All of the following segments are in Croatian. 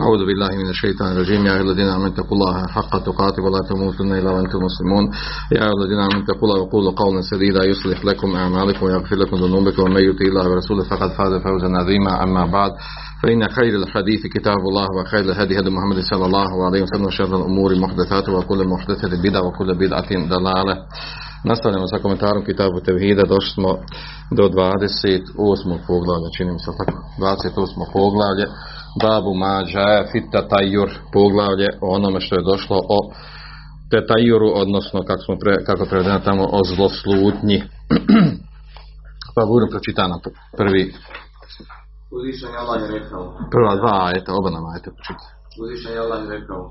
أعوذ بالله من الشيطان الرجيم. يا أيها الذين آمنوا اتقوا الله حق تقاته ولا تموتن إلا وأنتم مسلمون. يا أيها الذين آمنوا اتقوا الله وقولوا قولا سديدا يصلح لكم أعمالكم ويغفر لكم ذنوبكم. ومن يطع الله ورسوله فقد فاز فوزا عظيما. أما بعد فإن خير الحديث كتاب الله وخير الهدي هدي محمد صلى الله عليه وسلم وشر الأمور محدثاتها وكل محدثة بدعة وكل بدعة ضلالة. Nastavljamo sa komentarom Kitabu Tevhida, došli smo do 28. poglavlja, čini mi se tako, 28. poglavlje, Babu Mađa, Fitta Tajur, poglavlje o onome što je došlo o Tetajuru, odnosno kako, smo pre, kako prevedeno tamo o zloslutnji. pa budem pročitana prvi, Uzvišen je Allah je rekao, prva dva ajeta, oba nam ajete pročitati. uzvišen je Allah je rekao,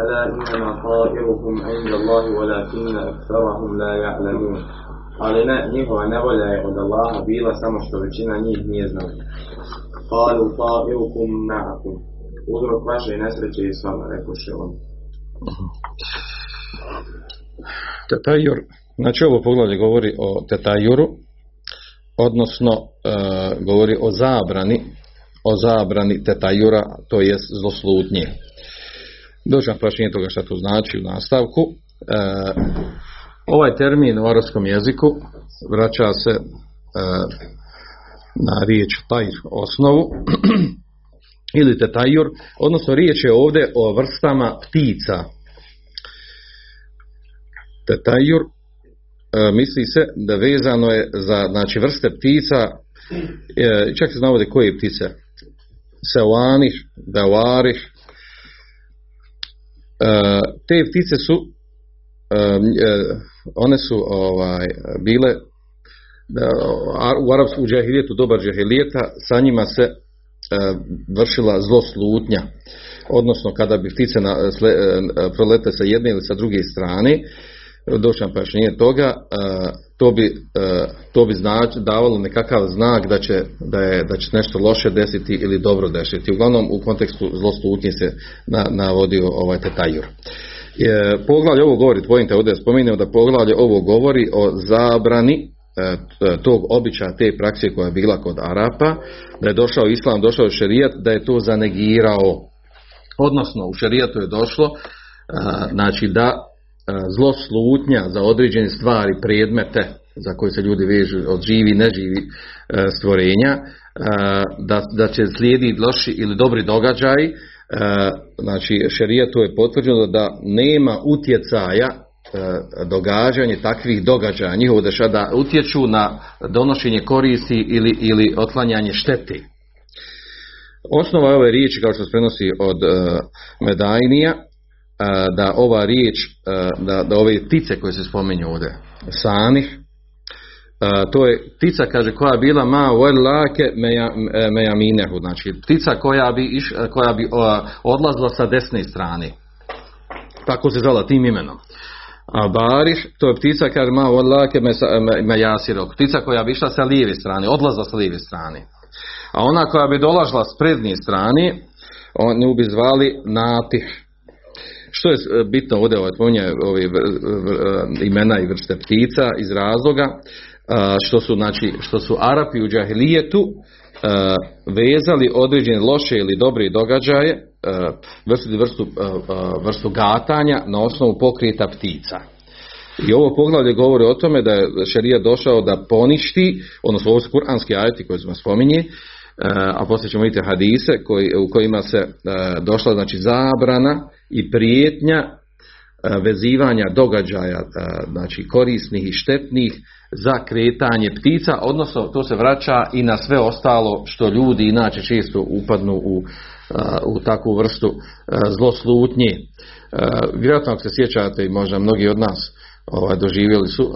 Ala inama ta'iruhum inda Allahi walakinna aktharahum la ja'lamun. Ali ne, njihova nevolja je od Allaha bila samo što većina njih nije znala. Kalu ta'irukum ma'akum. Uzrok vaše nesreće je s vama, rekoše on. Tetajur, znači ovo poglavlje govori o Tetajuru, odnosno e, govori o zabrani, o zabrani Tetajura, to jest zloslutnje. Dođem prašenje toga što to znači u nastavku. E, ovaj termin u arabskom jeziku vraća se e, na riječ tajr osnovu ili tetajur, odnosno riječ je ovdje o vrstama ptica. Tetajur e, misli se da vezano je za znači, vrste ptica, e, čak se navode koje ptice, sevanih, davarih, e, te ptice su one su ovaj bile u arapsku džahilijetu dobar džahilijet sa njima se e, vršila zloslutnja odnosno kada bi ptice na, sle, e, prolete sa jedne ili sa druge strane došao pojašnjenje toga e, to bi, to bi znači, davalo nekakav znak da će, da, je, da će nešto loše desiti ili dobro desiti. Uglavnom u kontekstu zloslutnje se na, navodio ovaj tetajur. Poglavlje ovo govori, tvojim ovdje spominjamo da poglavlje ovo govori o zabrani tog običaja, te prakse koja je bila kod Arapa, da je došao Islam, došao je šerijat, da je to zanegirao. Odnosno, u šerijatu je došlo, e, znači da zloslutnja za određene stvari, predmete za koje se ljudi vežu od živi neživi stvorenja, da, da će slijediti loši ili dobri događaj, znači šerijetu je potvrđeno da nema utjecaja događanje takvih događaja, njihovo da da utječu na donošenje koristi ili, ili otklanjanje štete. Osnova ove riječi, kao što se prenosi od Medajnija, da ova riječ, da, da ove ptice koje se spominju ovdje, sanih, to je ptica, kaže, koja je bila ma lake mejaminehu, znači ptica koja bi, iš, koja bi odlazila sa desne strane. Tako se zvala tim imenom. A barih, to je ptica, kaže, ma lake mejasirok, ptica koja bi išla sa lijeve strane, odlazila sa lijeve strane. A ona koja bi dolažila s prednje strane, oni bi zvali natih. Što je bitno ovdje ovaj ove imena i vrste ptica iz razloga što su, znači, što su Arapi u džahilijetu vezali određene loše ili dobre događaje, vrstu, vrstu, vrstu gatanja na osnovu pokreta ptica. I ovo poglavlje govori o tome da je šarija došao da poništi, odnosno ovo su kuranski ajeti koji smo spominje, a poslije ćemo vidjeti hadise koji, u kojima se došla znači zabrana i prijetnja vezivanja događaja znači korisnih i štetnih za kretanje ptica, odnosno to se vraća i na sve ostalo što ljudi inače često upadnu u, u takvu vrstu zloslutnje. Vjerojatno ako se sjećate i možda mnogi od nas ovaj, doživjeli su,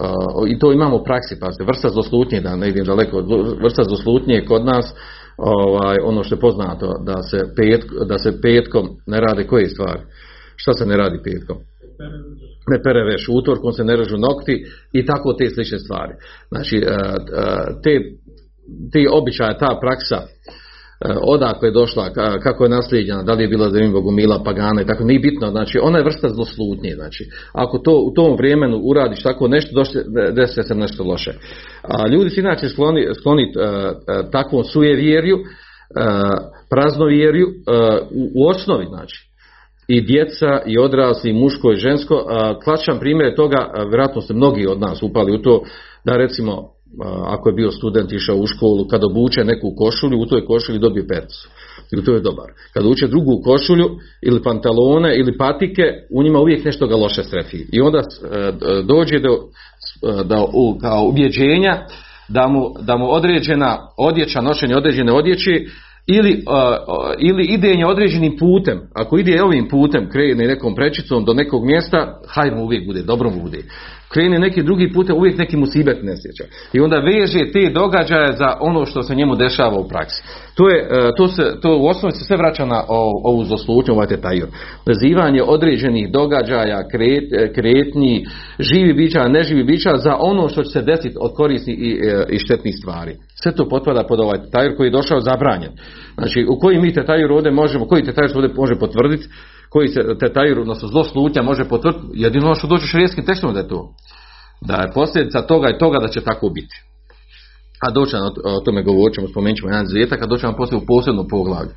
i to imamo u praksi, pazite, vrsta zloslutnje, da ne idem daleko, vrsta zloslutnje je kod nas ovaj, ono što je poznato, da se, pet, da se petkom ne rade koje stvari Šta se ne radi petkom? Ne pere veš, utorkom se ne režu nokti i tako te slične stvari. Znači, e, e, te, te običaje, ta praksa, e, odakle je došla, ka- kako je naslijeđena, da li je bila ime Bogumila, Pagana i tako, nije bitno, znači ona je vrsta zloslutnje, znači ako to u tom vremenu uradiš tako nešto, došle- desi se nešto loše. A ljudi su inače skloni, skloni e, e, takvom sujevjerju, e, praznovjerju e, u, osnovi, znači i djeca i odrasli, i muško i žensko. Klačan primjer je toga, vjerojatno ste mnogi od nas upali u to, da recimo, ako je bio student išao u školu, kad obuče neku košulju, u toj košulji dobije peticu. I to je dobar. Kad uče drugu košulju, ili pantalone, ili patike, u njima uvijek nešto ga loše strefi. I onda e, dođe do, e, do kao ubjeđenja da mu, da mu određena odjeća, nošenje određene odjeće ili, uh, ili idenje određenim putem, ako ide ovim putem, krene nekom prečicom do nekog mjesta, hajde mu uvijek bude, dobro bude. Krene neki drugi putem, uvijek neki musibet ne sjeća. I onda veže te događaje za ono što se njemu dešava u praksi. To, je, uh, to, se, to u osnovi se sve vraća na ovu zaslutnju, ovaj tetajur. Vezivanje određenih događaja, kret, kretnji, živi bića, neživi bića za ono što će se desiti od korisnih i, e, i štetnih stvari. Sve to potpada pod ovaj tetajur koji je došao zabranjen. Znači, u koji mi tetajur ovdje možemo, koji tetajur ovdje može potvrditi, koji se tetajur, odnosno zlo slutnja može potvrditi, jedino ono što dođe šarijeskim tekstom da je to. Da je posljedica toga i toga da će tako biti. A doći o, tome govorit ćemo, spomenut ćemo jedan zvijetak, a doći vam poslije u posebno poglavlje.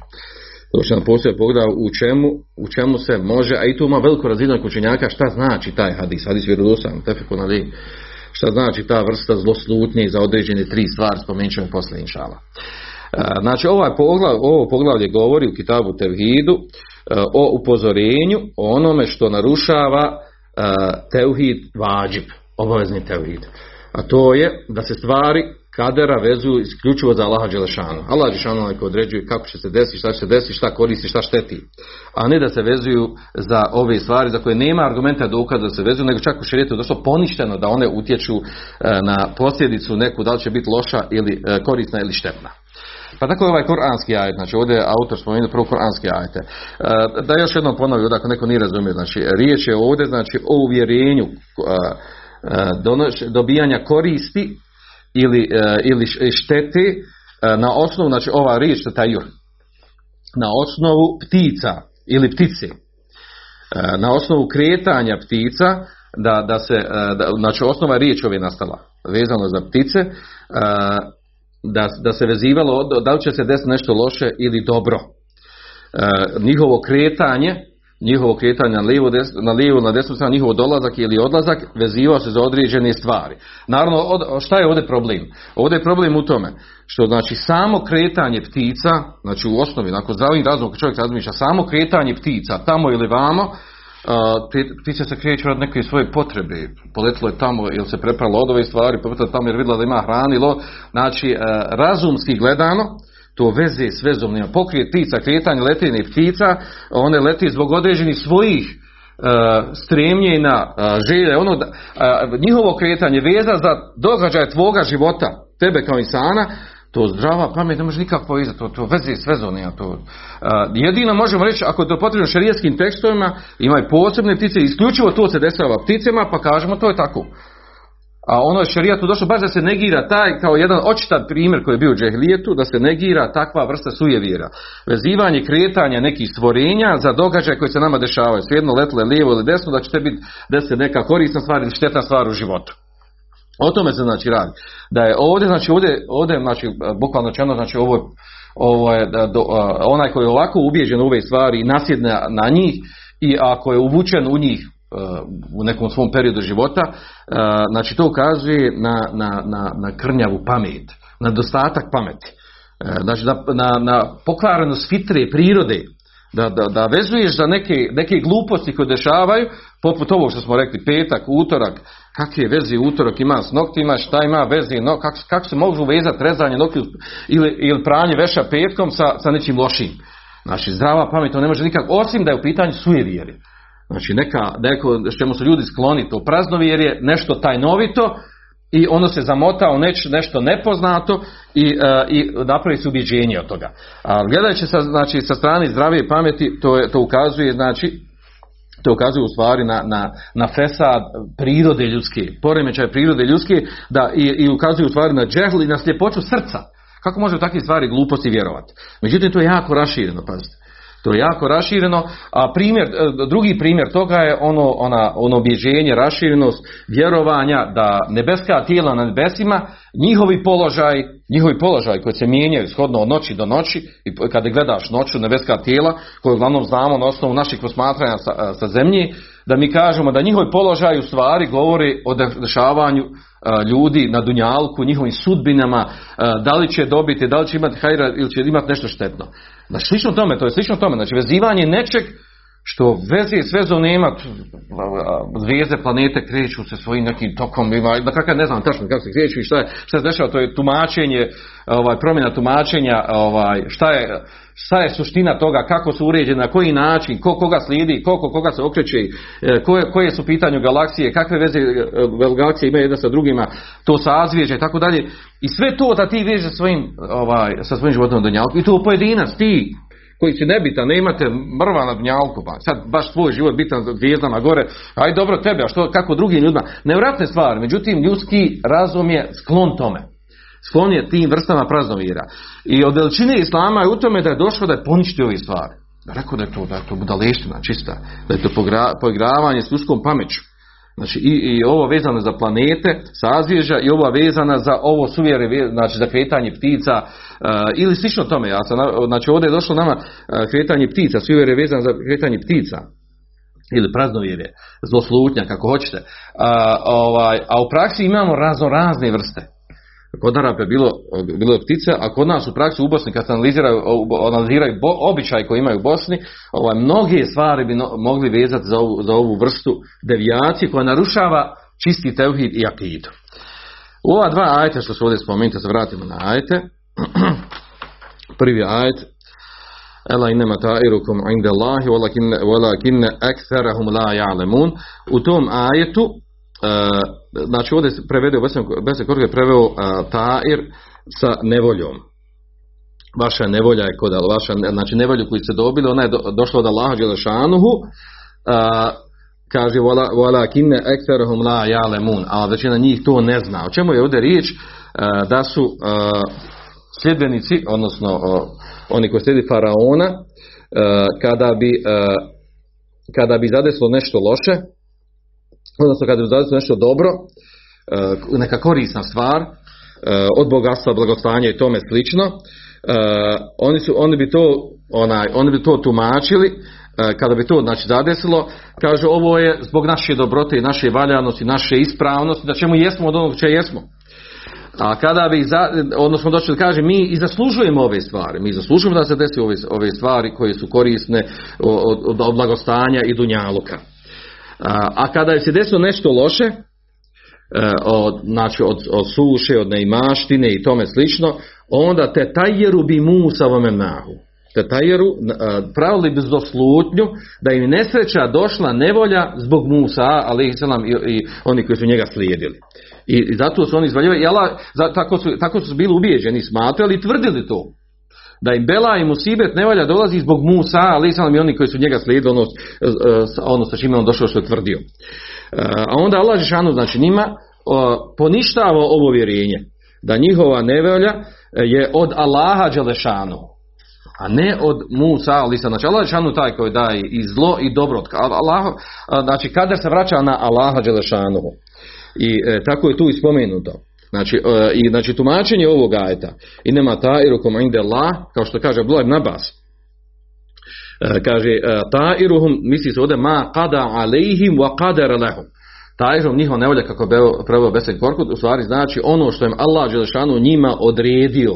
Doći nam poslije poglavlje u čemu, u čemu se može, a i tu ima veliko razinu učenjaka šta znači taj hadis, hadis vjerodostojan, tefekun ali, šta znači ta vrsta zloslutnje za određene tri stvari, spomenut ćemo poslije inšala. Znači ovaj poglav, ovo poglavlje govori u Kitabu Tevhidu e, o upozorenju o onome što narušava e, tevhid vađib, obavezni tevhid. A to je da se stvari kadera vezuju isključivo za Allaha Đelešanu. Allah Đelešanu koji određuje kako će se desiti, šta će se desiti, šta koristi, šta šteti. A ne da se vezuju za ove stvari za koje nema argumenta dokaza da se vezuju, nego čak u širijetu je došlo poništeno da one utječu e, na posljedicu neku, da li će biti loša ili korisna ili štetna. Pa tako je ovaj koranski ajet, znači ovdje je autor spomenuo prvo koranski ajete. Da još jednom ponovim, ako neko nije razumio, znači riječ je ovdje znači o uvjerenju dobijanja koristi ili, e, ili štete e, na osnovu, znači ova riječ tajur, na osnovu ptica ili ptice, E, na osnovu kretanja ptica, da, da se, da, znači osnova riječ ove nastala, vezano za ptice, da, da se vezivalo od- da li će se desiti nešto loše ili dobro. E, njihovo kretanje, njihovo kretanje na lijevo, des, na lijevo, na desnu stranu, njihov dolazak ili odlazak vezivao se za određene stvari. Naravno, od, šta je ovdje problem? Ovdje je problem u tome što znači samo kretanje ptica, znači u osnovi, nakon zdravim razumom čovjek razmišlja, samo kretanje ptica tamo ili vamo, a, pti- ptice se kreću radi neke svoje potrebe, poletilo je tamo ili se prepralo od ove stvari, poletilo je tamo jer vidjela da ima hranilo, znači e, razumski gledano, to veze s vezom nema. Pokrije ptica, kretanje, letenje ptica, one leti zbog određenih svojih e, stremljenja, e, želje, ono da, njihovo kretanje veza za događaj tvoga života, tebe kao insana, to zdrava pamet ne može nikako povezati, to, to veze s vezom nema. To, e, jedino možemo reći, ako je to potrebno šarijetskim tekstovima, imaju posebne ptice, isključivo to se dešava pticama, pa kažemo to je tako. A ono je šarijatu došlo baš da se negira taj kao jedan očitan primjer koji je bio u džehlijetu, da se negira takva vrsta sujevjera. Vezivanje kretanja nekih stvorenja za događaje koji se nama dešavaju. Svejedno letle lijevo ili desno da će te biti desiti neka korisna stvar ili štetna stvar u životu. O tome se znači radi. Da je ovdje, znači ovdje, ovdje znači, bukvalno čeno, znači ovo je, ovo je do, onaj koji je ovako ubijeđen u ove stvari i nasjedne na njih i ako je uvučen u njih a, u nekom svom periodu života, a, znači to ukazuje na, na, na, na krnjavu pamet, na dostatak pameti. E, Znači na, na, na pokvarenost fitre prirode, da, da, da vezuješ za neke, neke gluposti koje dešavaju, poput ovog što smo rekli, petak, utorak, kakve veze utorak ima s noktima, šta ima veze, no, kako, kako se mogu vezati rezanje noktiju ili, ili pranje veša petkom sa, sa nečim lošim. Znači zdrava pamet to ne može nikako, osim da je u pitanju sujevjeri. Znači neka, neko čemu su ljudi skloni, to praznovjerje, nešto tajnovito, i ono se zamota u nešto nepoznato i, e, i napravi se ubjeđenje od toga. A gledajući sa, znači, sa strane zdravije pameti, to, je, to ukazuje znači to ukazuje u stvari na, na, na fesad prirode ljudske, poremećaj prirode ljudske da, i, i ukazuje u stvari na džehl i na sljepoću srca. Kako može u takve stvari gluposti vjerovati? Međutim, to je jako rašireno, pazite. To je jako rašireno, a primjer, e, drugi primjer toga je ono, ona, ono objeđenje, raširenost vjerovanja da nebeska tijela na nebesima, njihovi položaj, njihovi položaj koji se mijenjaju shodno od noći do noći i kada gledaš noću nebeska tijela, koje uglavnom znamo na osnovu naših posmatranja sa, sa zemlje, da mi kažemo da njihovi položaj u stvari govori o dešavanju ljudi na dunjalku, njihovim sudbinama, da li će dobiti, da li će imati hajra ili će imati nešto štetno. Znači, slično tome, to je slično tome, znači vezivanje nečeg što veze s vezom nema, zvijezde, planete kreću se svojim nekim tokom, ima, da kakav ne znam tačno kako se kreću i šta je, šta se dešava, to je tumačenje, ovaj, promjena tumačenja, ovaj, šta je, šta je suština toga, kako su uređene, na koji način, ko koga slijedi, koliko koga se okreće, e, koje, koje su pitanju galaksije, kakve veze e, galaksije imaju jedna sa drugima, to sazvježe i tako dalje. I sve to da ti veže svojim, ovaj, sa svojim životom do I to pojedinac, ti, koji će nebitan, ne imate mrva na dnjalku, pa sad baš svoj život bitan zvijezdama gore, aj dobro tebe, a što, kako drugim ljudima, nevratne stvari, međutim ljudski razum je sklon tome. Sklon je tim vrstama praznovira. I od veličine islama je u tome da je došlo da je poništio ove stvari. Rekao da je to, da je to budaleština čista, da je to poigravanje s ljudskom pameću. Znači i, i ovo vezano za planete, sazvježa i ovo vezana za ovo suvjere, znači za kretanje ptica uh, ili slično tome. Ja sam, znači ovdje je došlo nama uh, kretanje ptica, suvjere vezano za kretanje ptica ili praznovjere, zloslutnja, kako hoćete. Uh, ovaj, a u praksi imamo razno razne vrste. Kod Arape bilo, bilo je ptica, a kod nas u praksi u Bosni kad se analiziraju, analiziraju bo, običaj koji imaju u Bosni, ovaj, mnoge stvari bi no, mogli vezati za ovu, za ovu vrstu devijacije koja narušava čisti teuhid i akidu. U ova dva ajta što su ovdje spomenuti, se vratimo na ajte. Prvi ajet, Ela inema ta'irukum inda Allahi, walakinne la ja'lemun. U tom ajetu znači ovdje se prevede u Bese Korge preveo uh, Tair sa nevoljom. Vaša nevolja je kod vaša, znači nevolju koju ste dobili, ona je do, došla od Allaha Đelešanuhu, uh, kaže wala kinne ekterhum la jalemun, a većina njih to ne zna. O čemu je ovdje riječ? Da su sljedbenici, odnosno oni koji slijedi faraona, kada bi kada bi zadeslo nešto loše, odnosno bi zadesilo nešto dobro, e, neka korisna stvar, e, od bogatstva, blagostanja i tome slično, e, oni, su, oni, bi to, onaj, oni bi to tumačili, kada bi to znači zadesilo, kaže ovo je zbog naše dobrote i naše valjanosti, naše ispravnosti, da čemu jesmo od onog če jesmo. A kada bi, za, odnosno došli da kaže, mi i zaslužujemo ove stvari, mi zaslužujemo da se desi ove, ove stvari koje su korisne od, od, od blagostanja i dunjaluka. A kada se desilo nešto loše, e, od, znači od, od suše, od neimaštine i tome slično, onda te tajeru bi Musa nahu. Te tajeru pravili bi slutnju da im nesreća došla nevolja zbog Musa, ali i, i oni koji su njega slijedili. I, i zato su oni izvaljivali, tako, su, tako su bili ubijeđeni, smatrali i tvrdili to da im Bela i Musibet ne valja dolazi zbog Musa, ali sam i oni koji su njega slijedili ono, ono sa čime on došao što je tvrdio. A onda Allah Žešanu znači njima poništava ovo vjerenje da njihova nevolja je od Allaha Đelešanu a ne od Musa ali sam znači Allah Đelešanu taj koji daje i zlo i dobro. Allah, znači kada se vraća na Allaha Đelešanu. I e, tako je tu i spomenuto Znači, e, i, znači tumačenje ovog ajeta i nema ta'irukum inde Allah, kao što kaže Abdullah ibn Abbas. E, kaže, e, ta'iruhum, misli se ovdje, ma qada alejhim wa qadara lahum. Ta'iruhum njihova nevolja, kako je preveo Besen Korkut, u stvari znači ono što im Allah Đelešanu njima odredio,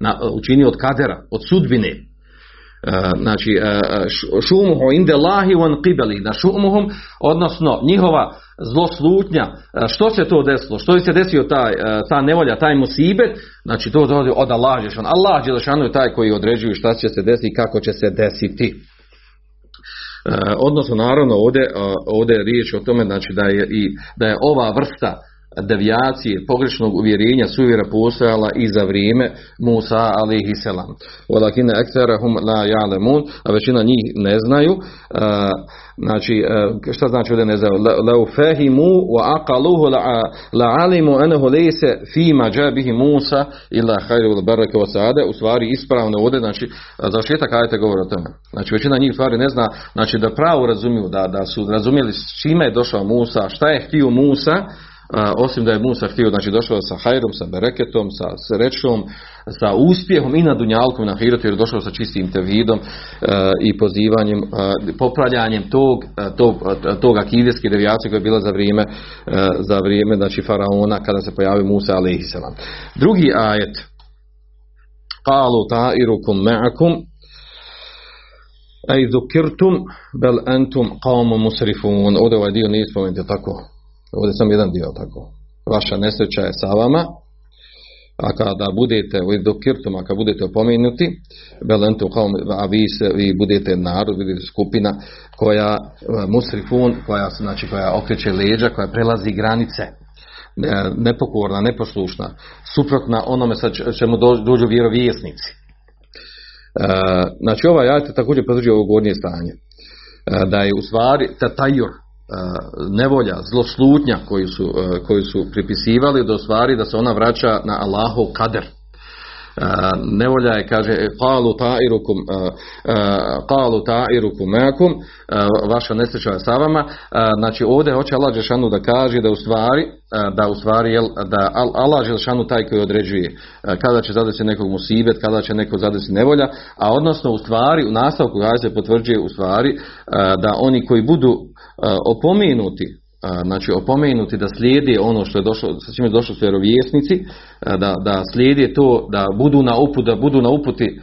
na, učinio od kadera, od sudbine. znači šumuhu inde Allahi wan qibali na šumuhum odnosno njihova zloslutnja, e, što se to desilo, što se desio taj, e, ta nevolja, taj musibet, znači to dolazi od Allah Đelešanu. Allah Đelešanu je taj koji određuje šta će se desiti i kako će se desiti. E, odnosno naravno ovdje, ovdje je riječ o tome znači da je, i, da je ova vrsta devijacije, pogrešnog uvjerenja, suvjera postojala i za vrijeme Musa alihi selam. Walakine ekterahum la ja'lemun, a većina njih ne znaju. A, znači, a, šta znači ovdje ne znaju? Lau fahimu wa aqaluhu la, alimu anahu lejse fima džabihi Musa ila hajru barake wa sade. U stvari ispravno ovdje, znači, završetak ajte govori o tome. Znači, većina njih stvari ne zna, znači da pravo razumiju, da, da su razumjeli s čime je došao Musa, šta je htio Musa, osim da je Musa htio, znači došao sa hajrom, sa bereketom, sa srećom, sa uspjehom i na dunjalkom na hirotu, jer je došao sa čistim tevhidom a, i pozivanjem, a, popravljanjem tog, a, tog, tog akideske devijacije koja je bila za vrijeme, za vrijeme znači faraona kada se pojavio Musa a.s. Drugi ajet Qalu ta'irukum ma'akum Ej zukirtum bel entum qawmu musrifun. Ovdje ovaj dio nije spomenuti tako. Ovdje sam jedan dio tako. Vaša nesreća je sa vama. A kada budete u edukirtum, a kada budete opomenuti, bel entum qawmu, a vi, se, vi budete narod, budete skupina koja musrifun, koja, znači, koja okreće leđa, koja prelazi granice nepokorna, neposlušna, suprotna onome sa čemu dođu vjerovjesnici. E, znači ovaj ajet također potvrđuje ovo gornje stanje. E, da je u stvari tatajur, e, nevolja, zloslutnja koju su, koju su pripisivali do stvari da se ona vraća na Allahov kader. Nevolja je, kaže, qalu ta'irukum qalu ta'irukum makum vaša nesreća je sa vama. Znači ovdje hoće Allah Žešanu da kaže da u stvari da u stvari da Allah Žešanu taj koji određuje kada će zadesiti nekog musibet, kada će neko zadesiti nevolja, a odnosno u stvari u nastavku kada se potvrđuje u stvari da oni koji budu opomenuti znači opomenuti da slijedi ono što je došlo, sa čime je došlo su vjerovjesnici, da, da slijedi to, da budu na uput, da budu na uputi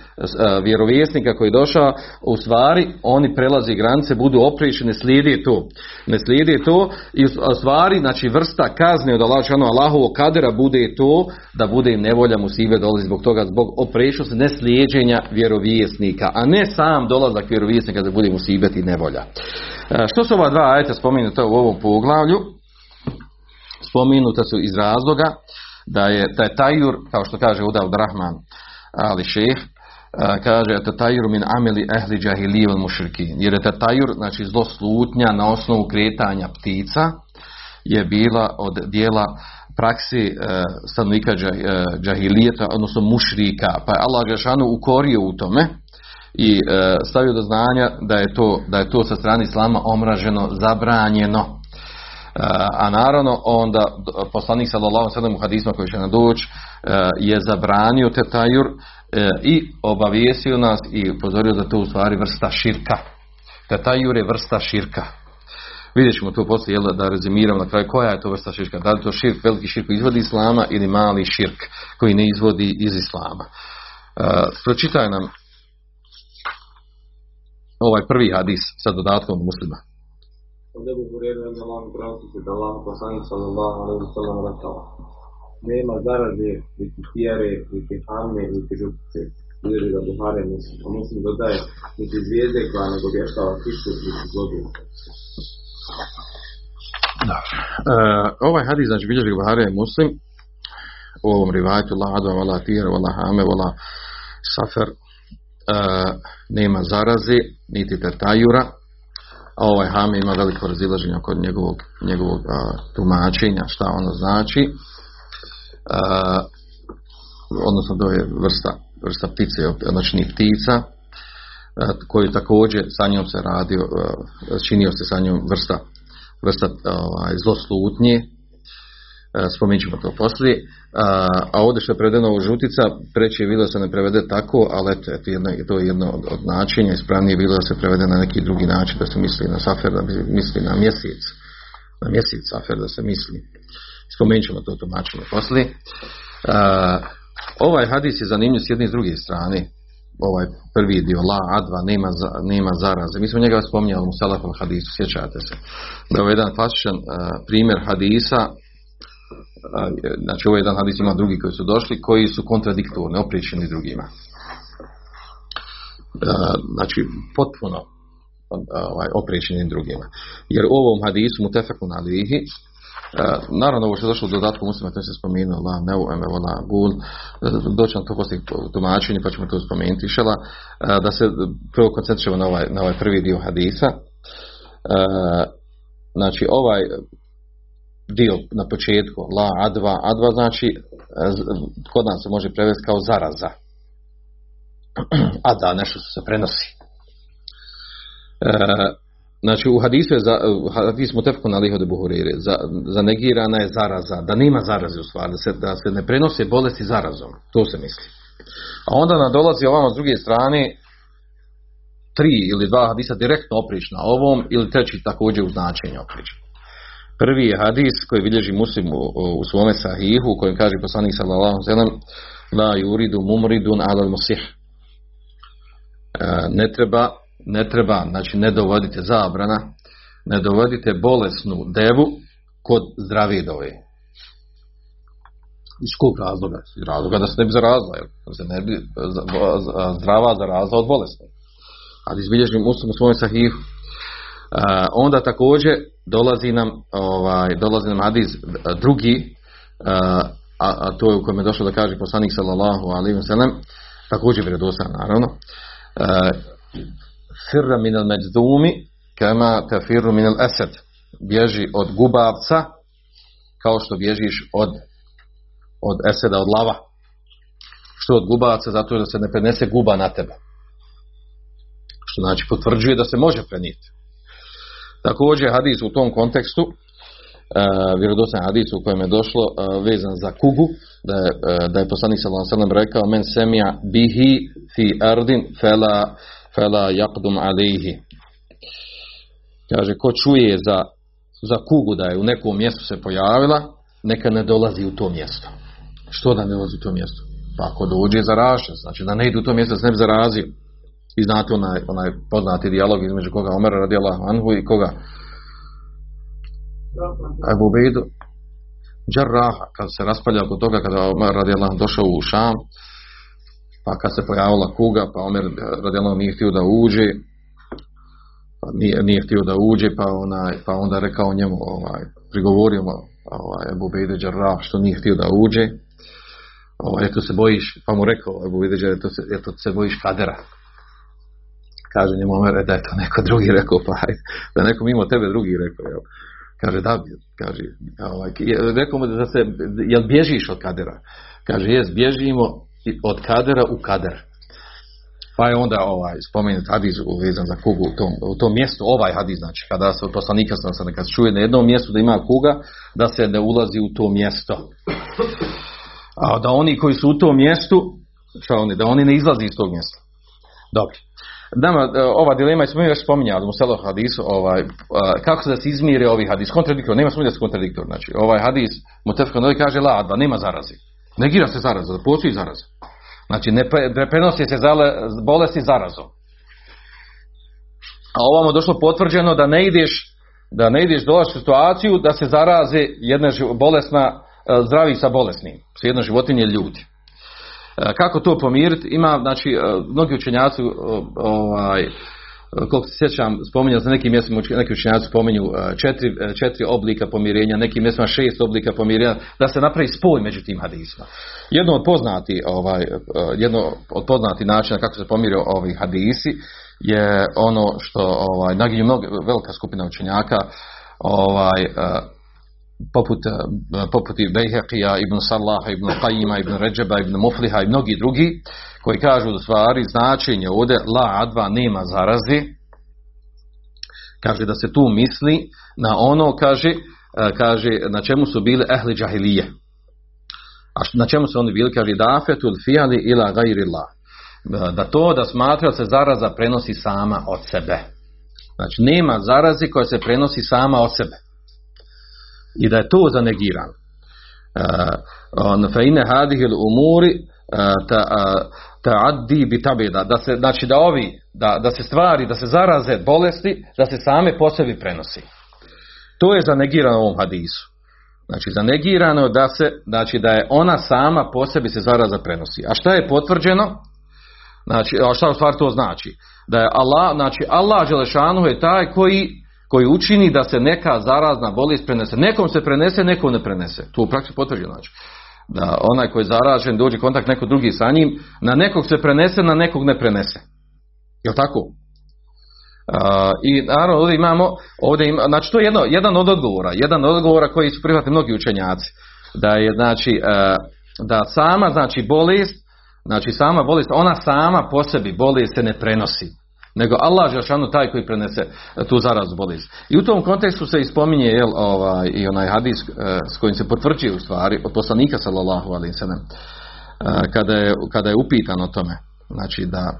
vjerovjesnika koji je došao, u stvari oni prelazi granice, budu opriješi, ne slijedi to. Ne slijedi to i u stvari, znači vrsta kazne od Allah, Allahovo kadera bude to da bude im nevolja mu sive dolazi zbog toga, zbog oprešnosti, ne slijeđenja vjerovjesnika, a ne sam dolazak vjerovjesnika da bude mu i nevolja. Što su ova dva ajeta spomenuta u ovom poglavlju? Spomenuta su iz razloga da je taj tajur, kao što kaže Udav Rahman ali šeh, kaže je tajur min ameli ehli džahilije mušrikin. Jer je tajur, znači zloslutnja na osnovu kretanja ptica, je bila od dijela praksi e, stanovnika džahilijeta, odnosno mušrika. Pa je Allah Žešanu ukorio u tome, i e, stavio do znanja da je to da je to sa strane islama omraženo, zabranjeno. E, a naravno onda poslanik sallallahu alejhi u hadisma koji će nam doći e, je zabranio te tajur e, i obavijestio nas i upozorio da to u stvari vrsta širka. Te tajur je vrsta širka. Vidjet ćemo to poslije jel, da rezimiramo na kraju koja je to vrsta širka. Da li to širk, veliki širk izvodi islama ili mali širk koji ne izvodi iz islama. Uh, pročitaj nam ovaj prvi hadis sa dodatkom muslima. Od Ebu Hureyre radi Allah prenosi da Allah poslanik sallallahu alaihi wa sallam rekao nema zaraze, niti tijere, niti hame, niti župce. Ljudi ga Buhare misli. A muslim dodaje, niti zvijezde koja ne obještava kišu, niti godinu. Da. Uh, ovaj hadis, znači bilježi Buhare je muslim u ovom rivajtu la adva, vala tijera, vala hame, vala safer, nema zaraze, niti tetajura, a ovaj hame ima veliko razilaženje kod njegovog, njegovog uh, tumačenja, šta ono znači. Uh, odnosno to je vrsta, vrsta ptice, noćnih ptica, uh, koju također sa njom se radio, činio se sa njom vrsta, vrsta uh, zloslutnje, spomenut ćemo to poslije. A, a ovdje što je prevedeno u žutica, preći je bilo da se ne prevede tako, ali eto, eto jedno, to je jedno od, od načinja, ispravnije je bilo da se prevede na neki drugi način, da se misli na safer, da misli na mjesec, na mjesec safer, da se misli. Spomenut ćemo to tumačenje poslije. A, ovaj hadis je zanimljiv s jedne i s druge strane, ovaj prvi dio, la, adva, nema, za, nema zaraze. Mi smo njega spominjali u Salafal hadisu, sjećate se. Da je jedan klasičan primjer hadisa znači ovo je jedan hadis ima drugi koji su došli koji su kontradiktorni, opriječeni drugima znači potpuno ovaj, opriječeni drugima jer u ovom hadisu mu tefeku na lihi naravno ovo što je došlo u dodatku muslima, to se spomenuo, la neu vola gul, e, doći to poslije tumačenje pa ćemo to spomenuti šela, e, da se prvo koncentriramo na ovaj, na ovaj prvi dio hadisa. E, znači ovaj dio na početku, la adva, adva znači kod nas se može prevesti kao zaraza. A da, nešto se prenosi. Znači u hadisu je, za, u hadisu mutefku na lihode buhurire, za, zanegirana je zaraza, da nema zaraze u stvari, da se, da se ne prenose bolesti zarazom, to se misli. A onda nam dolazi ovamo s druge strane tri ili dva hadisa direktno oprična ovom ili treći također u značenju oprična. Prvi je hadis koji bilježi muslim u, u svome sahihu u kojem kaže poslanik sallallahu sallam la yuridu mumridun ala musih. E, ne treba ne treba, znači ne dovodite zabrana, ne dovodite bolesnu devu kod zdrave dove. Iz kog razloga? Iz razloga da se ne bi zarazila, da se ne bi zdrava zarazila od bolesne. Ali izbilježim muslim u svojom sahihu. onda također dolazi nam ovaj, dolazi nam hadis drugi a, a, to je u kojem je došlo da kaže poslanik sallallahu alaihi wa sallam također vjerodostan naravno firra min al međdumi kema tefirru min al esed. Bježi od gubavca kao što bježiš od, od eseda, od lava. Što od gubavca? Zato da se ne prenese guba na tebe. Što znači potvrđuje da se može prenijeti. Također hadis u tom kontekstu uh, vjerodostan hadis u kojem je došlo uh, vezan za kugu da je, uh, da je poslanik sallallahu rekao men semija bihi fi ardin fela fela jakdum alihi. Kaže, ko čuje za, za kugu da je u nekom mjestu se pojavila, neka ne dolazi u to mjesto. Što da ne dolazi u to mjesto? Pa ako dođe zaražen, znači da ne ide u to mjesto da se ne bi zarazio. I znate onaj, onaj poznati dijalog između koga Omer radijala Anhu i koga? Abu Bejdu Džarraha, kad se raspalja oko toga, kada Omer radijala došao u Šam, pa kad se pojavila kuga, pa Omer radijalno nije htio da uđe, pa nije, nije htio da uđe, pa, onaj, pa onda rekao njemu, ovaj, prigovorio mu ovaj, Ebu Bejde Džarraf što nije htio da uđe, ovaj, eto se bojiš, pa mu rekao Ebu Bejde eto se, eto se bojiš kadera. Kaže njemu Omer, e, da je to neko drugi rekao, pa da neko mimo tebe drugi rekao, jel? Kaže, da, kaže, ovaj, rekao mu da se, jel bježiš od kadera? Kaže, jes, bježimo, od kadera u kader. Pa je onda ovaj, spomenut hadis uvezan za kugu u tom, u tom mjestu, ovaj hadis, znači kada se od poslanika sam se čuje na jednom mjestu da ima kuga, da se ne ulazi u to mjesto. A da oni koji su u tom mjestu, šta oni, da oni ne izlazi iz tog mjesta. Dobro. Nama, e, ova dilema smo već spominjali u selo hadisu, ovaj, kako se da se izmire ovi hadis, kontradiktor, nema sumnje da su kontradiktor, znači ovaj hadis, Mutefka kaže la adva, nema zarazi. Negira se zaraza, da postoji zaraza. Znači ne prenosi se bolesti zarazom. A ovamo došlo potvrđeno da ne ideš da ne ideš u situaciju da se zaraze jedna bolesna e, zdravi sa bolesnim, s jedno životinje ljudi. E, kako to pomiriti? Ima, znači, e, mnogi učenjaci ovaj, koliko se sjećam, spominjao za nekim mjestima, neki učenjaci spominju e, četiri, e, četiri oblika pomirenja, nekim mjestima šest oblika pomirenja, da se napravi spoj među tim hadisma. Jedno od poznati, ovaj, e, jedno od poznati načina kako se pomirio ovi hadisi je ono što ovaj, naginju velika skupina učenjaka ovaj, poput, poput Bejheqija, Ibn Salaha, Ibn Qajima, Ibn Ređeba, Ibn Mufliha i mnogi drugi, koji kažu da stvari značenje ovdje la adva nema zarazi, kaže da se tu misli na ono, kaže, e, kaže na čemu su bili ehli džahilije. A na čemu su oni bili? Kaže dafetul fijali ila gajrila. E, da to da smatra se zaraza prenosi sama od sebe. Znači nema zarazi koja se prenosi sama od sebe. I da je to zanegirano. Fe ine hadihil umuri ta, ta'addi bi tabida, da se, znači da ovi, da, da se stvari, da se zaraze bolesti, da se same po sebi prenosi. To je zanegirano u ovom hadisu. Znači zanegirano da se, znači da je ona sama po sebi se zaraza prenosi. A šta je potvrđeno? Znači, a šta u stvari to znači? Da je Allah, znači Allah Želešanu je taj koji, koji učini da se neka zarazna bolest prenese. Nekom se prenese, nekom ne prenese. Tu u praksi potvrđeno znači. Da onaj koji je zaražen dođe kontakt neko drugi sa njim, na nekog se prenese, na nekog ne prenese. Jel tako? A, I naravno ovdje imamo, ovdje ima, znači to je jedno, jedan od odgovora, jedan od odgovora koji su prihvatili mnogi učenjaci, da je znači, e, da sama znači bolest, znači sama bolest, ona sama po sebi bolest se ne prenosi, nego Allah Žešanu taj koji prenese tu zarazu bolest. I u tom kontekstu se ispominje jel, ovaj, i onaj hadis e, s kojim se potvrđuje u stvari od poslanika sallallahu alaihi sallam, e, kada je, kada je upitan o tome, znači da e,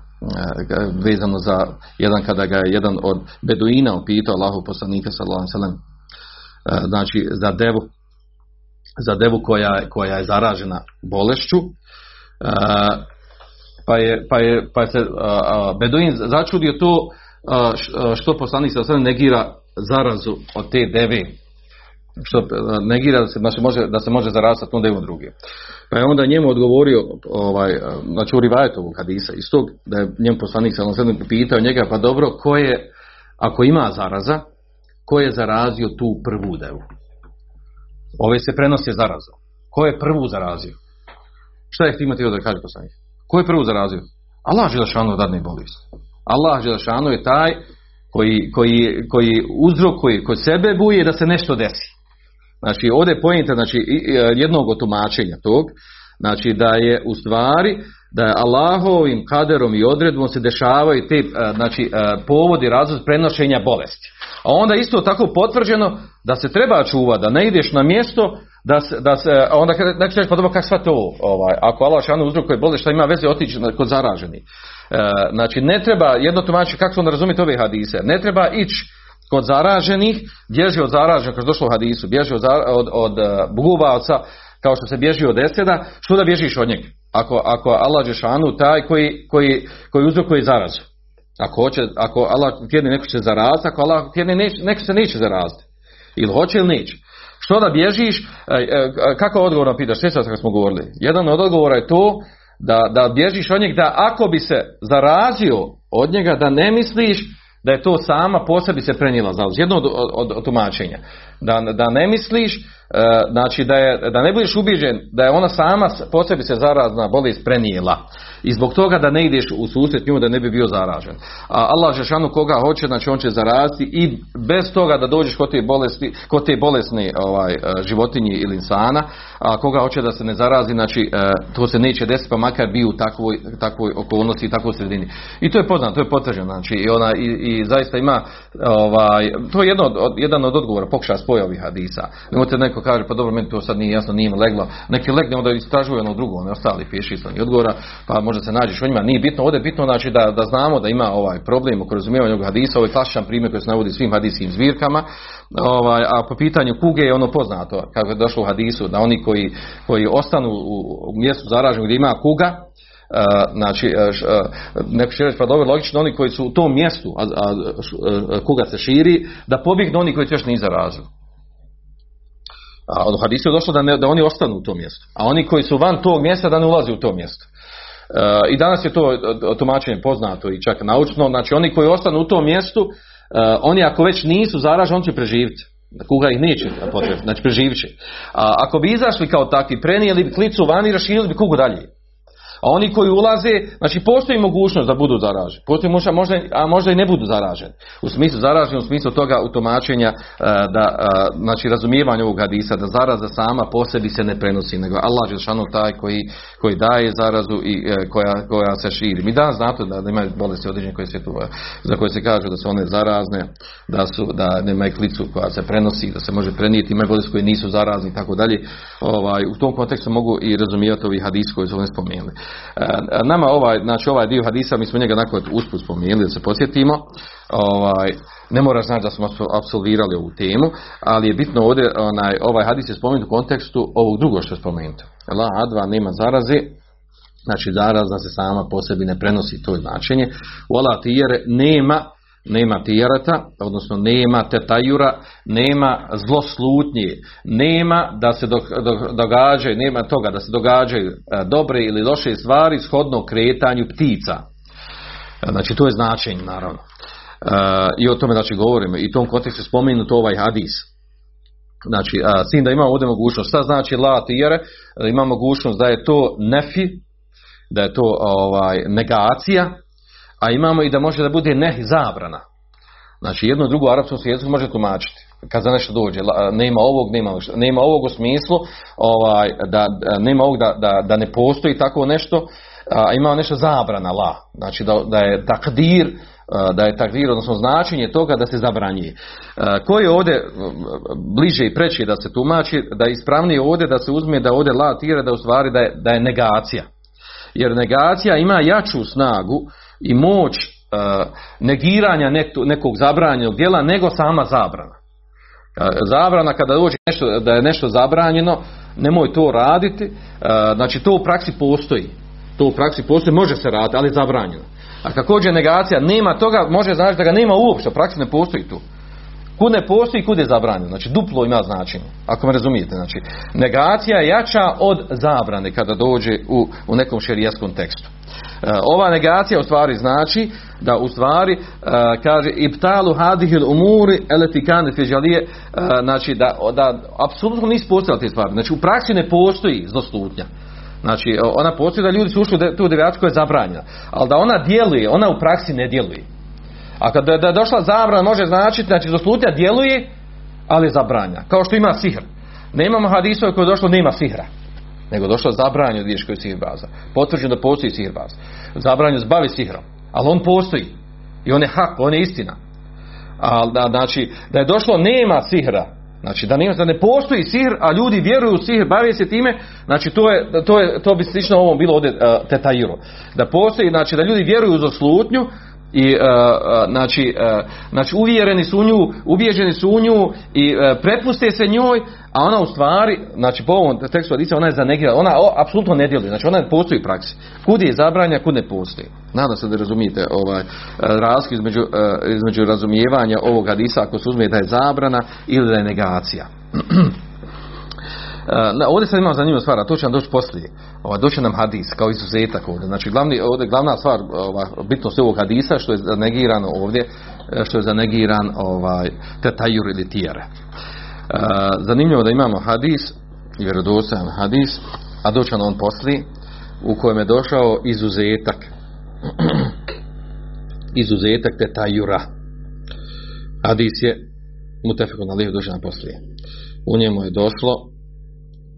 vezano za jedan kada ga je jedan od beduina upitao Allahu poslanika sallallahu alaihi sallam, e, znači za devu za devu koja, koja je zaražena bolešću e, pa je, pa je, pa je se Beduin začudio to što poslanik sa negira zarazu od te deve što negira da se, znači može, da se može zarazati onda devom druge. Pa je onda njemu odgovorio, ovaj, znači u Rivajetovog hadisa, iz tog da je njemu poslanik sa pitao njega, pa dobro, ko je, ako ima zaraza, ko je zarazio tu prvu devu? Ove se prenose zaraza. Ko je prvu zarazio? Šta je imati da kaže poslanik? Ko je prvo zarazio? Allah Želešanu dadne bolest. Allah Želešanu je taj koji, koji, koji uzrokuje kod sebe buje da se nešto desi. Znači, ovdje je pojenta znači, jednog od tumačenja tog, znači da je u stvari da je Allahovim kaderom i odredbom se dešavaju te znači, povodi razlog prenošenja bolesti. A onda isto tako potvrđeno da se treba čuvati, da ne ideš na mjesto da se, da se onda neko će pa dobro sve to, ovaj, ako Allah šanu uzrokuje bolest, šta ima veze otići kod zaraženi. E, znači ne treba, jedno tumači, kako se onda razumjeti ove hadise, ne treba ići kod zaraženih, bježi od zaraženih, kao što došlo u hadisu, bježi od, od, od e, bugubavca, kao što se bježi od eseda, što da bježiš od njega? Ako, ako Allah šanu taj koji, koji, koji uzrokuje zarazu. Ako, hoće, ako Allah tjedni neko će zaraziti, ako Allah tjedni neko se neće zaraziti. Ili hoće ili neće. Što da bježiš? E, e, kako odgovor pitaš? Sve kad smo govorili. Jedan od odgovora je to da, da bježiš od njega da ako bi se zarazio od njega da ne misliš da je to sama po sebi se prenijela zalost. Jedno od, od, od, tumačenja. Da, da ne misliš, e, znači da, je, da ne budeš ubiđen da je ona sama po sebi se zarazna bolest prenijela i zbog toga da ne ideš u susret nju da ne bi bio zaražen. A Allah Žešanu koga hoće, znači on će zaraziti i bez toga da dođeš kod te, bolesti, kod te bolesne ovaj, e, životinje ili insana, a koga hoće da se ne zarazi, znači e, to se neće desiti pa makar bi u takvoj, takvoj okolnosti i takvoj sredini. I to je poznato, to je potvrđeno, znači i, ona, i, i zaista ima, ovaj, to je jedno jedan od odgovora, pokušaj spoja ovih hadisa. Nemojte neko kaže, pa dobro, meni to sad nije jasno, nije im leglo, neki legne, onda istražuje ono drugo, ne ostali piši odgovora, pa možda se nađeš u njima, nije bitno, ovdje je bitno znači da, da znamo da ima ovaj problem oko razumijevanja ovog hadisa, ovaj klasičan primjer koji se navodi svim hadijskim zbirkama, ovaj, a po pitanju kuge je ono poznato, kako je došlo u hadisu, da oni koji, koji ostanu u mjestu zaraženog gdje ima kuga, znači, uh, neko će reći, pa dobro, logično, oni koji su u tom mjestu, a, a, a kuga se širi, da pobjegnu oni koji još nije zarazili. A od hadisu je došlo da, ne, da oni ostanu u tom mjestu. A oni koji su van tog mjesta da ne ulazi u to mjesto. I danas je to tumačenje poznato i čak naučno. Znači oni koji ostanu u tom mjestu, oni ako već nisu zaraženi, on će preživjeti. Kuga ih neće potrebiti, znači preživit će. A ako bi izašli kao takvi, prenijeli bi klicu van i raširili bi kugu dalje. A oni koji ulaze, znači postoji mogućnost da budu zaraženi. Postoji možda, možda, a možda i ne budu zaraženi. U smislu zaraženi, u smislu toga utomačenja e, da, e, znači razumijevanja ovog hadisa, da zaraza sama po sebi se ne prenosi, nego Allah je taj koji, koji daje zarazu i e, koja, koja se širi. Mi danas znate da, da imaju bolesti određene koje se za koje se kaže da su one zarazne, da su da nemaju klicu koja se prenosi, da se može prenijeti, imaju bolesti koje nisu zarazni i tako dalje. Ovaj, u tom kontekstu mogu i razumijevati ovi hadis koji su ovdje spomenuli. E, nama ovaj, znači ovaj dio hadisa, mi smo njega nakon usput spomenuli da se posjetimo, ovaj, ne mora znači da smo apsolvirali ovu temu, ali je bitno ovdje, onaj, ovaj hadis je spomenut u kontekstu ovog drugog što je spomenuto. La adva nema zaraze, znači zarazna se sama po sebi ne prenosi to značenje. U tijere nema nema tijerata, odnosno nema tetajura, nema zloslutnje, nema da se događaju, nema toga da se događaju e, dobre ili loše stvari shodno kretanju ptica. Znači to je značenje naravno. I o tome znači govorimo. I u tom kontekstu spomenuto ovaj hadis. Znači, s tim da ima ovdje mogućnost. Šta znači la tijere? Ima mogućnost da je to nefi, da je to ovaj, negacija, a imamo i da može da bude ne zabrana. Znači jedno drugo arapskom svijetu može tumačiti. Kad za nešto dođe, nema ovog, nema, nema ovog u smislu, ovaj, da, nema ovog da, da, da ne postoji tako nešto, a ima nešto zabrana la. Znači da, da je takdir, da je takdir, odnosno značenje toga da se zabranjuje. Ko je ovdje bliže i preći da se tumači, da je ispravnije ovdje da se uzme da ovdje la tira, da u stvari da je, da je negacija. Jer negacija ima jaču snagu i moć negiranja nekog zabranjenog djela nego sama zabrana. Zabrana kada dođe nešto, da je nešto zabranjeno, nemoj to raditi, znači to u praksi postoji. To u praksi postoji, može se raditi, ali je zabranjeno. A također negacija nema toga, može znači da ga nema uopće, u praksi ne postoji tu. Kud ne postoji, kud je zabranjeno. Znači duplo ima značenje, ako me razumijete. Znači, negacija je jača od zabrane kada dođe u, u nekom šerijaskom tekstu. E, ova negacija u stvari znači da u stvari e, kaže ibtalu hadihil umuri eletikane fižalije e, znači da, da apsolutno nisu postojale te stvari. Znači u praksi ne postoji zloslutnja. Znači ona postoji da ljudi su ušli u tu devijaciju je zabranjena. Ali da ona djeluje, ona u praksi ne djeluje. A kada je došla zabrana može značiti, znači zloslutnja djeluje, ali je zabranja. Kao što ima sihr. Nemamo hadisova koje je došlo nema sihra. Nego došlo zabranjeno da koji je sihrbaza. Potvrđeno da postoji sihrbaza. Zabranjeno zbavi sihrom. Ali on postoji. I on je hak, on je istina. A, da, znači, da je došlo nema sihra. Znači da, nema, da ne postoji sihr, a ljudi vjeruju u sihr, bave se time, znači to, je, to, je, to bi slično ovom bilo ovdje uh, tetajiro. Da postoji, znači da ljudi vjeruju za slutnju, i uh, znači, uh, znači uvjereni su u nju, ubježeni su u nju i prepuste se njoj, a ona u stvari, znači po ovom tekstu Hadisa, ona je zanegirala, ona o, apsolutno ne djeluje, znači ona ne postoji u praksi. Kud je zabranja, kud ne postoji. Nadam se da razumijete ovaj razlik između, između razumijevanja ovog Hadisa ako se uzme da je zabrana ili da je negacija. Uh, ovdje sad imamo zanimljivu stvar, a to će nam doći poslije. Ova, doći nam hadis kao izuzetak ovdje. Znači glavni, ovdje glavna stvar, ova, bitnost ovog hadisa što je zanegirano ovdje, što je zanegiran ovaj, tetajur ili tijere. Uh, zanimljivo da imamo hadis, vjerodostojan hadis, a doći nam on poslije, u kojem je došao izuzetak. izuzetak tetajura. Hadis je mutefekun alihu doći nam poslije. U njemu je došlo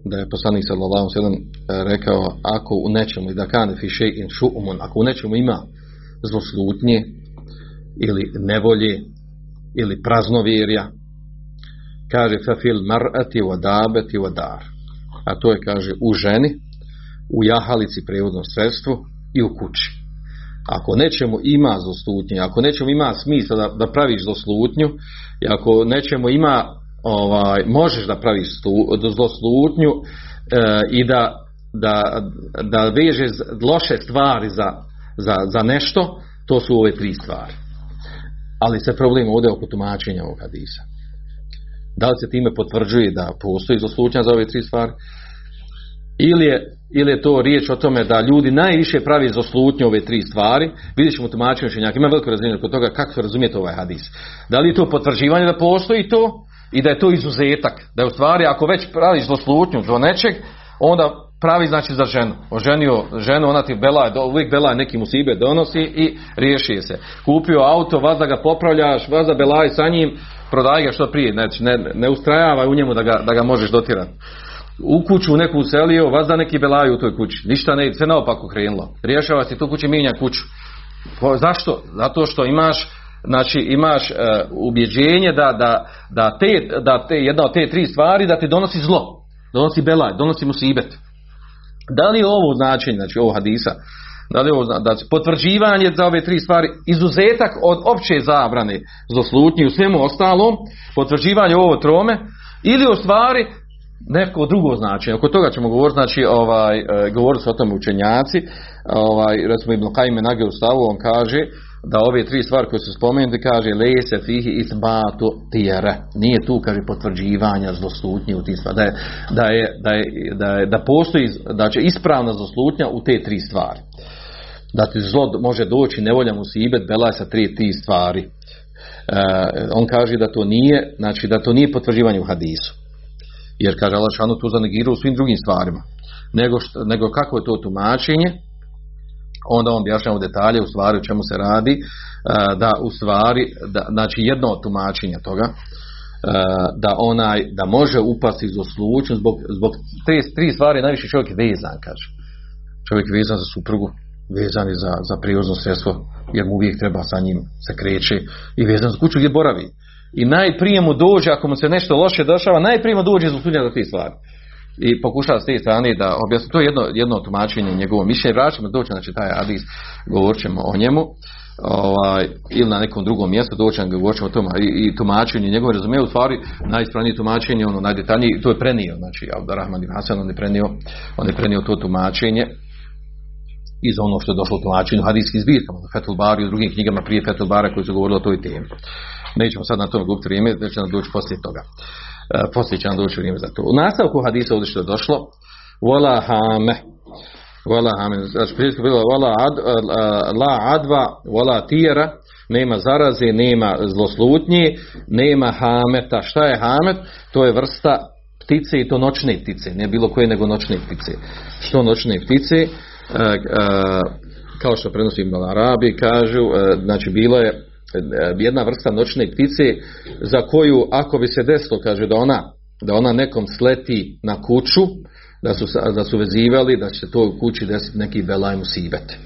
da je poslanik sallallahu alejhi rekao ako u nečemu da kane fi shay'in shu'umun ako u nečemu ima zloslutnje ili nevolje ili praznovjerja kaže fa fil mar'ati wa dabati wa dar. A to je kaže u ženi u jahalici prevodnom sredstvu i u kući. Ako nečemu ima zloslutnje ako nečemu ima smisla da, da praviš zloslutnju i ako nečemu ima ovaj, možeš da praviš zloslutnju e, i da, da, da vežeš loše stvari za, za, za nešto, to su ove tri stvari. Ali se problem ovdje oko tumačenja ovog hadisa. Da li se time potvrđuje da postoji zloslutnja za ove tri stvari? Ili je, ili je to riječ o tome da ljudi najviše pravi zloslutnju ove tri stvari? Vidjet ćemo tumačenje učenjaka. Ima veliko razumijevanje kod toga kako se razumijete ovaj hadis. Da li je to potvrđivanje da postoji to? I da je to izuzetak. Da je u stvari ako već praviš zloslutnju do nečeg, onda pravi znači za ženu. Oženio ženu, ona ti bela, uvijek bela neki musibe donosi i riješi se. Kupio auto, vas da ga popravljaš, vas da belaj sa njim, prodaj ga što prije. Znači, ne, ne ustrajavaj u njemu da ga, da ga možeš dotirati. U kuću neku uselio, vas da neki belaju u toj kući. Ništa ne sve naopako krenulo. Rješava se tu kući, minja kuću. Zašto? Zato što imaš znači imaš uh, ubjeđenje da, da, da, te, da te, jedna od te tri stvari da ti donosi zlo, donosi belaj, donosi musibet. Da li je ovo značenje, znači ovo hadisa, da li je ovo da potvrđivanje za ove tri stvari, izuzetak od opće zabrane zloslutnje u svemu ostalom, potvrđivanje ovo trome, ili u stvari neko drugo značenje. Oko toga ćemo govoriti, znači, ovaj, e, govoriti o tome učenjaci, ovaj, recimo Ibn Kajme Nage u stavu, on kaže, da ove tri stvari koje su spomenute kaže lese fihi isbatu tijere nije tu kaže potvrđivanja zloslutnje u tim stvari da je, da je, da je, da je, da postoji da će ispravna zloslutnja u te tri stvari da ti zlo može doći nevolja musibet belaj sa tri ti stvari. E, on kaže da to nije, znači da to nije potvrđivanje u hadisu. Jer kaže Allah šanu tu zanegirao u svim drugim stvarima. Nego, što, nego kako je to tumačenje, onda on objašnjava u detalje u stvari o čemu se radi, e, da u stvari, da, znači jedno tumačenja toga, e, da onaj, da može upasti za slučaj zbog, zbog te tri stvari najviše čovjek je vezan, kaže. Čovjek je vezan za suprugu, vezan je za, za prijevozno sredstvo, jer mu uvijek treba sa njim se kreće i vezan za kuću gdje boravi. I najprije mu dođe, ako mu se nešto loše dešava, najprije mu dođe za za te stvari i pokušava s te strane da objasni, to je jedno, jedno tumačenje njegovo mišljenje, vraćamo doći, znači taj Adis, govorit ćemo o njemu, ovaj, ili na nekom drugom mjestu doći, govorit ćemo o tom i, i tumačenje njegove razumije, u stvari najispravnije tumačenje, ono najdetaljnije, to je prenio, znači Abdurrahman ibn Hasan, on je prenio, on je prenio to tumačenje, iz ono što je došlo u tumačenju hadijskim zbirkama, Fetul Bari i drugim knjigama prije Fetul Bara koji su govorili o toj temi. Nećemo sad na tom gubiti vrijeme, već će nam doći poslije toga. E, poslije će nam doći vrijeme za to. U nastavku hadisa ovdje što je došlo, vola hame, vola hame, znači prije bilo vola ad, e, la adva, vola tijera, nema zaraze, nema zloslutnje, nema hameta. Šta je hamet? To je vrsta ptice i to noćne ptice, ne bilo koje nego noćne ptice. Što noćne ptice? E, kao što prenosi Arabi kažu, znači bilo je E, jedna vrsta noćne ptice za koju ako bi se desilo kaže da ona da ona nekom sleti na kuću da su, da su vezivali da će to u kući desiti neki belaj musibet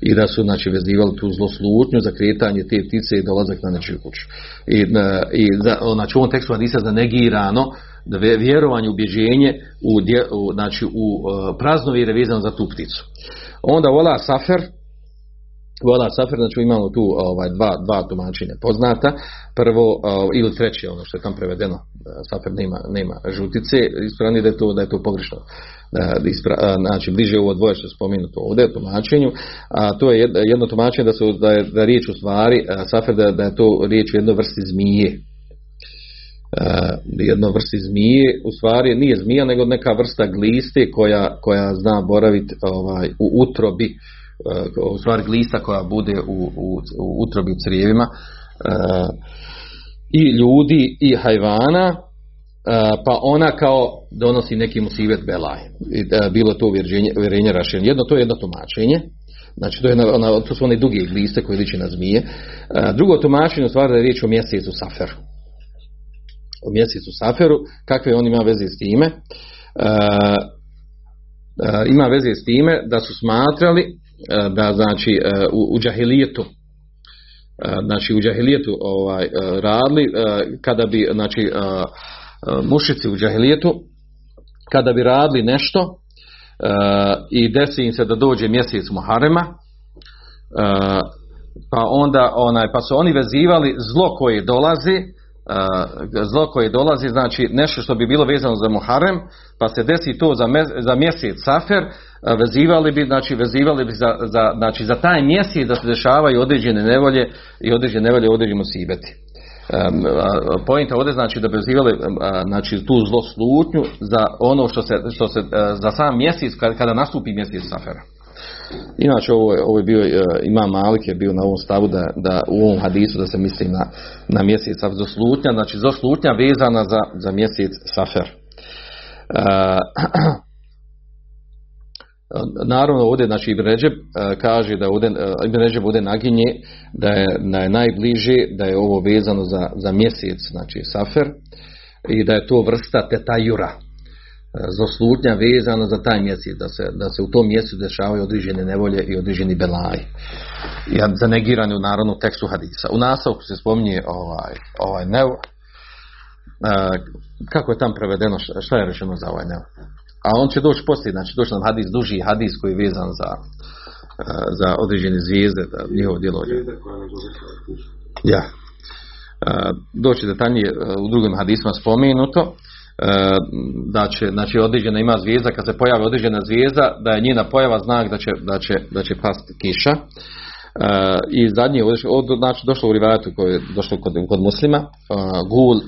i da su znači vezivali tu zloslutnju za kretanje te ptice i dolazak na nečiju kuću. I, e, i za, znači u ovom tekstu hadisa da negirano da vjerovanje, ubjeđenje u, u, znači u uh, praznovire vezano za tu pticu. Onda vola safer Vola Safer, znači imamo tu ovaj, dva, dva tumačenja poznata. Prvo, ili treće, ono što je tam prevedeno, e, Safer nema, nema žutice, ispravni da je to, da je to pogrešno. E, ispra, znači, bliže ovo dvoje što je spomenuto ovdje tumačenju, a to je jedno tumačenje da, su, da, je, da riječ u stvari, Safer da, da je to riječ u jednoj vrsti zmije. Jedno vrsti zmije, u stvari nije zmija nego neka vrsta gliste koja, koja zna boraviti ovaj, u utrobi u stvari glista koja bude u, u, u utrobi crijevima e, i ljudi i hajvana e, pa ona kao donosi neki musibet belaj. E, bilo to uvjerenje, uvjerenje rašenje. Jedno to je jedno tumačenje. Znači to, je ona, to su one duge gliste koje liče na zmije. Drugo tumačenje u stvari da je riječ o mjesecu Saferu. O mjesecu Saferu. Kakve on ima veze s time? Ima veze s time da su smatrali da znači e, u, u džahilijetu e, znači u džahilijetu ovaj, radili kada bi znači mušici u džahilijetu kada bi radili nešto i desi im se da dođe mjesec Muharema pa onda onaj pa su oni vezivali zlo koje dolazi zlo koje dolazi, znači nešto što bi bilo vezano za Muharem, pa se desi to za, za mjesec Safer, vezivali bi, znači vezivali bi za, za, znači za taj mjesec da se dešavaju određene nevolje i određene nevolje određeni musibeti. Pojenta ovdje znači da vezivali znači tu zloslutnju za ono što se, što se za sam mjesec kada nastupi mjesec Safera. Inače ovo je, ovo je bio, uh, ima Malik je bio na ovom stavu da, da u ovom hadisu da se misli na, na mjesec slutnja, znači slutnja vezana za, za mjesec Safer. Uh, naravno ovdje znači Ibn Ređeb uh, kaže da ovdje, Ibn Ređeb ovdje naginje da je, da je najbliže da je ovo vezano za, za mjesec znači Safer i da je to vrsta tetajura zloslutnja vezana za taj mjesec, da se, da se u tom mjesecu dešavaju određene nevolje i određeni belaj. I zanegirani u narodnom tekstu hadisa. U nastavku se spominje ovaj, ovaj nev, kako je tam prevedeno, šta je rečeno za ovaj nev? A on će doći poslije, znači doći nam hadis, duži hadis koji je vezan za, za određene zvijezde, da njihovo djelo. Ja. Doći detaljnije u drugim hadisma spomenuto E, da će, znači određena ima zvijezda, kad se pojavi određena zvijezda, da je njena pojava znak da će, da će, da će pasti kiša. E, I zadnje, od, znači došlo u rivajatu koje je došlo kod, kod muslima, uh, gul,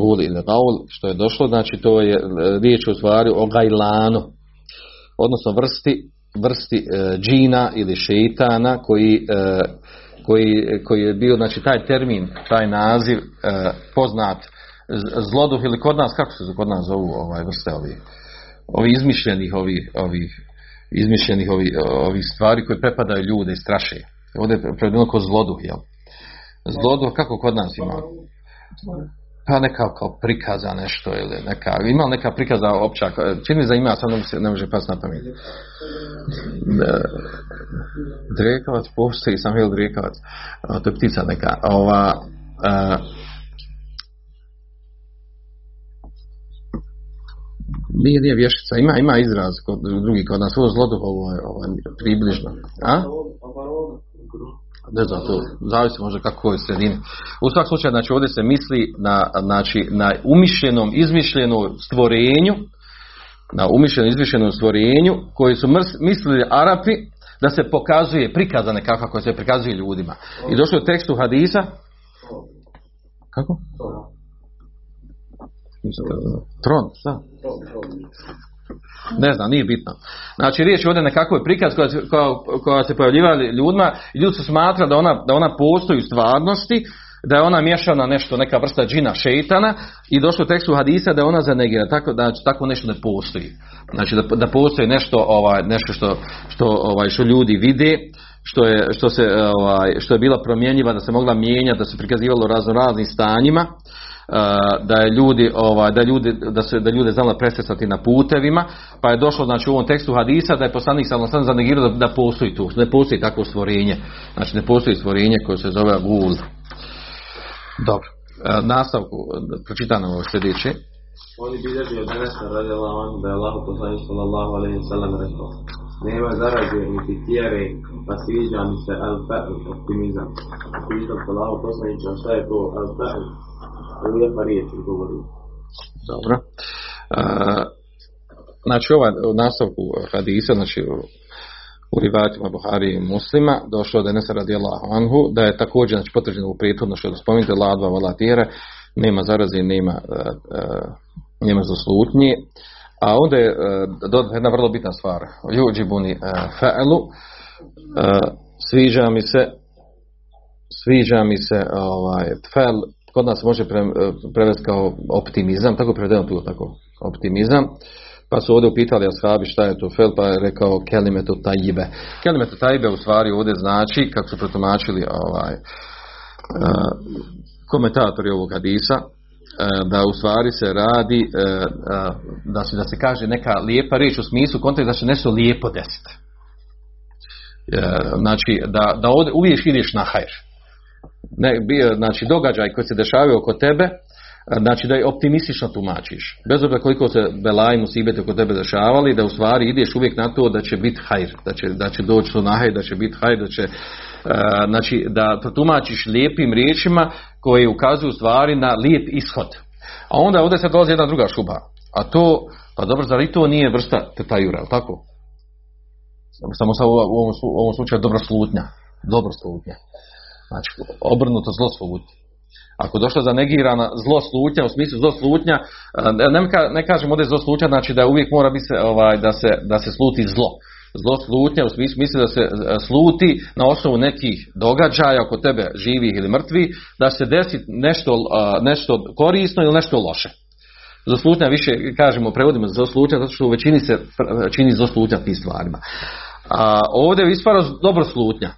gul ili gaul, što je došlo, znači to je riječ u stvari o gajlanu, odnosno vrsti vrsti e, džina ili šeitana koji, e, koji, koji je bio, znači taj termin, taj naziv e, poznat zloduh ili kod nas, kako se kod nas zovu ovaj vrste ovi, ovi izmišljenih ovih ovih izmišljenih ovih, ovih stvari koje prepadaju ljude i straše. Ovdje je prevedeno kao zloduh, jel? Zloduh, kako kod nas ima? Pa neka kao prikaza nešto ili neka, ima neka prikaza opća, čini se da ima, sad može- ne može pas na pamet. Drekavac postoji, sam vel drekavac, to je ptica neka, ova, nije, nije vješica, ima, ima izraz kod drugi kod nas, ovo zloduh, ovo je, ovo je približno. A? Ne znam, to zavisi možda kako je sredini. U svakom slučaju, znači ovdje se misli na, znači, na umišljenom, izmišljenom stvorenju, na umišljenom, izmišljenom stvorenju, koji su mrs- mislili Arapi da se pokazuje, prikaza nekakva koja se prikazuje ljudima. I došlo je u tekstu hadisa, kako? Tron, šta? Ne znam, nije bitno. Znači, riječ je ovdje nekakvoj prikaz koja, koja, koja se pojavljivala ljudima ljudi su smatra da ona, da ona postoji u stvarnosti, da je ona miješana nešto, neka vrsta džina šeitana i došlo u tekstu hadisa da je ona zanegira, tako, da znači, tako nešto ne postoji. Znači da, da postoji nešto, ovaj, nešto što, što, ovaj, što ljudi vide, što je, što, se, ovaj, što je bila promjenjiva, da se mogla mijenjati, da se prikazivalo razno raznim stanjima, da je ljudi ovaj da ljudi da se da ljude znala presretati na putevima pa je došlo znači u ovom tekstu hadisa da je poslanik sallallahu zanegirao da, da postoji tu ne postoji takvo stvorenje znači ne postoji stvorenje koje se zove gul dobro uh, nastavku pročitano ovo sljedeće Oni bilježi od Enesa radijallahu anhu da je Allah poslanik sallallahu alaihi sallam rekao nema zaraze niti tjere, pa sviđa mi se al-fa'l, optimizam. Pitao Allah poslanića šta je to al-fa'l? Lijepa riječ. Dobro. Uh, znači ovaj nastavku hadisa, znači u, rivajatima Buhari i Muslima, došlo da je Nesa radijallahu anhu, da je također znači, potvrđeno u prethodno što spomenuti ladva vala tjera, nema zaraze, nema, uh, nema zaslutnje. A onda je uh, jedna vrlo bitna stvar. Juđibuni uh, fa'lu, sviđa mi se sviđa mi se ovaj fel kod nas može pre, prevesti kao optimizam, tako prevedeno tu tako, optimizam. Pa su ovdje upitali ashabi šta je to fel, pa je rekao kelimetu tajibe. Kelimetu tajibe u stvari ovdje znači, kako su protumačili ovaj, uh, komentatori ovog hadisa, uh, da u stvari se radi da, se, da se kaže neka lijepa riječ u smislu konteksta da će nešto lijepo desiti. Znači, da, da ovdje uvijek ideš na hajr ne, bio, znači događaj koji se dešavaju oko tebe, znači da je optimistično tumačiš. Bez obzira koliko se belaj musibete oko tebe dešavali, da u stvari ideš uvijek na to da će biti hajr, da će, da će doći to nahaj, da će biti hajr, da će, uh, znači da tumačiš lijepim riječima koje ukazuju stvari na lijep ishod. A onda ovdje se dolazi jedna druga šuba, a to, pa dobro, zar i to nije vrsta tetajura, tako? Samo sa u ovom, u ovom slučaju dobra slutnja, dobro slutnja. Znači, obrnuto zlo slutnja. Ako došlo za negirana zlo slutnja, u smislu zlo slutnja, ne, ne kažem ovdje zlo slutnja, znači da uvijek mora biti ovaj, da, se, da se sluti zlo. Zlo slutnja u smislu misli da se sluti na osnovu nekih događaja oko tebe živih ili mrtvih, da se desi nešto, nešto korisno ili nešto loše. Zlo slutnja više kažemo prevodimo zlo slutnja zato što u većini se čini zlo slutnja tim stvarima. A ovdje je ispravno dobro slutnja.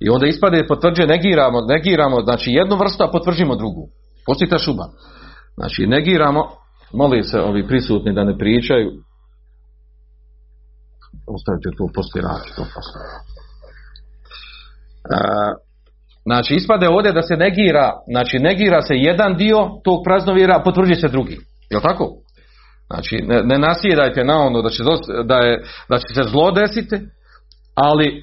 I onda ispade potvrđuje, negiramo, negiramo, znači jednu vrstu, a potvrđimo drugu. Postoji ta šuba. Znači negiramo, molim se ovi prisutni da ne pričaju. Ostavite tu poslije rati, to poslije. Znači ispade ovdje da se negira, znači negira se jedan dio tog praznovjera, a potvrđuje se drugi. Jel tako? Znači ne, ne nasjedajte na ono da će, da, je, da će se zlo desiti, ali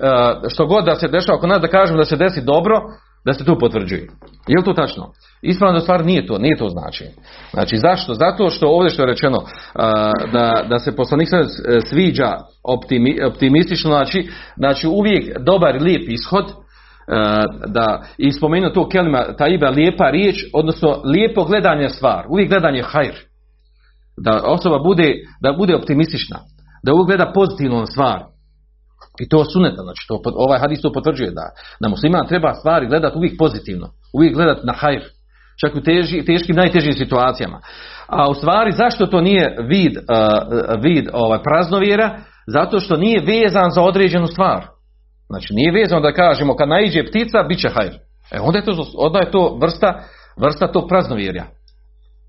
što god da se dešava oko nas da kažemo da se desi dobro, da se tu potvrđuje. Je li to tačno? Ispravno stvar nije to, nije to znači. Znači zašto? Zato što ovdje što je rečeno da, da se poslanik sviđa optimi, optimistično, znači, znači uvijek dobar lijep ishod, da i spomenu to kelima taiba lijepa riječ, odnosno lijepo gledanje stvar, uvijek gledanje hajr. Da osoba bude, da bude optimistična, da uvijek gleda pozitivnu stvar, I to suneta, znači to, ovaj hadis to potvrđuje da, da musliman treba stvari gledati uvijek pozitivno, uvijek gledati na hajr, čak u teži, teškim, najtežim situacijama. A u stvari zašto to nije vid, uh, vid ovaj, praznovjera? Zato što nije vezan za određenu stvar. Znači nije vezano da kažemo kad naiđe ptica, bit će hajr. E onda je to, onda je to vrsta, vrsta tog praznovjerja.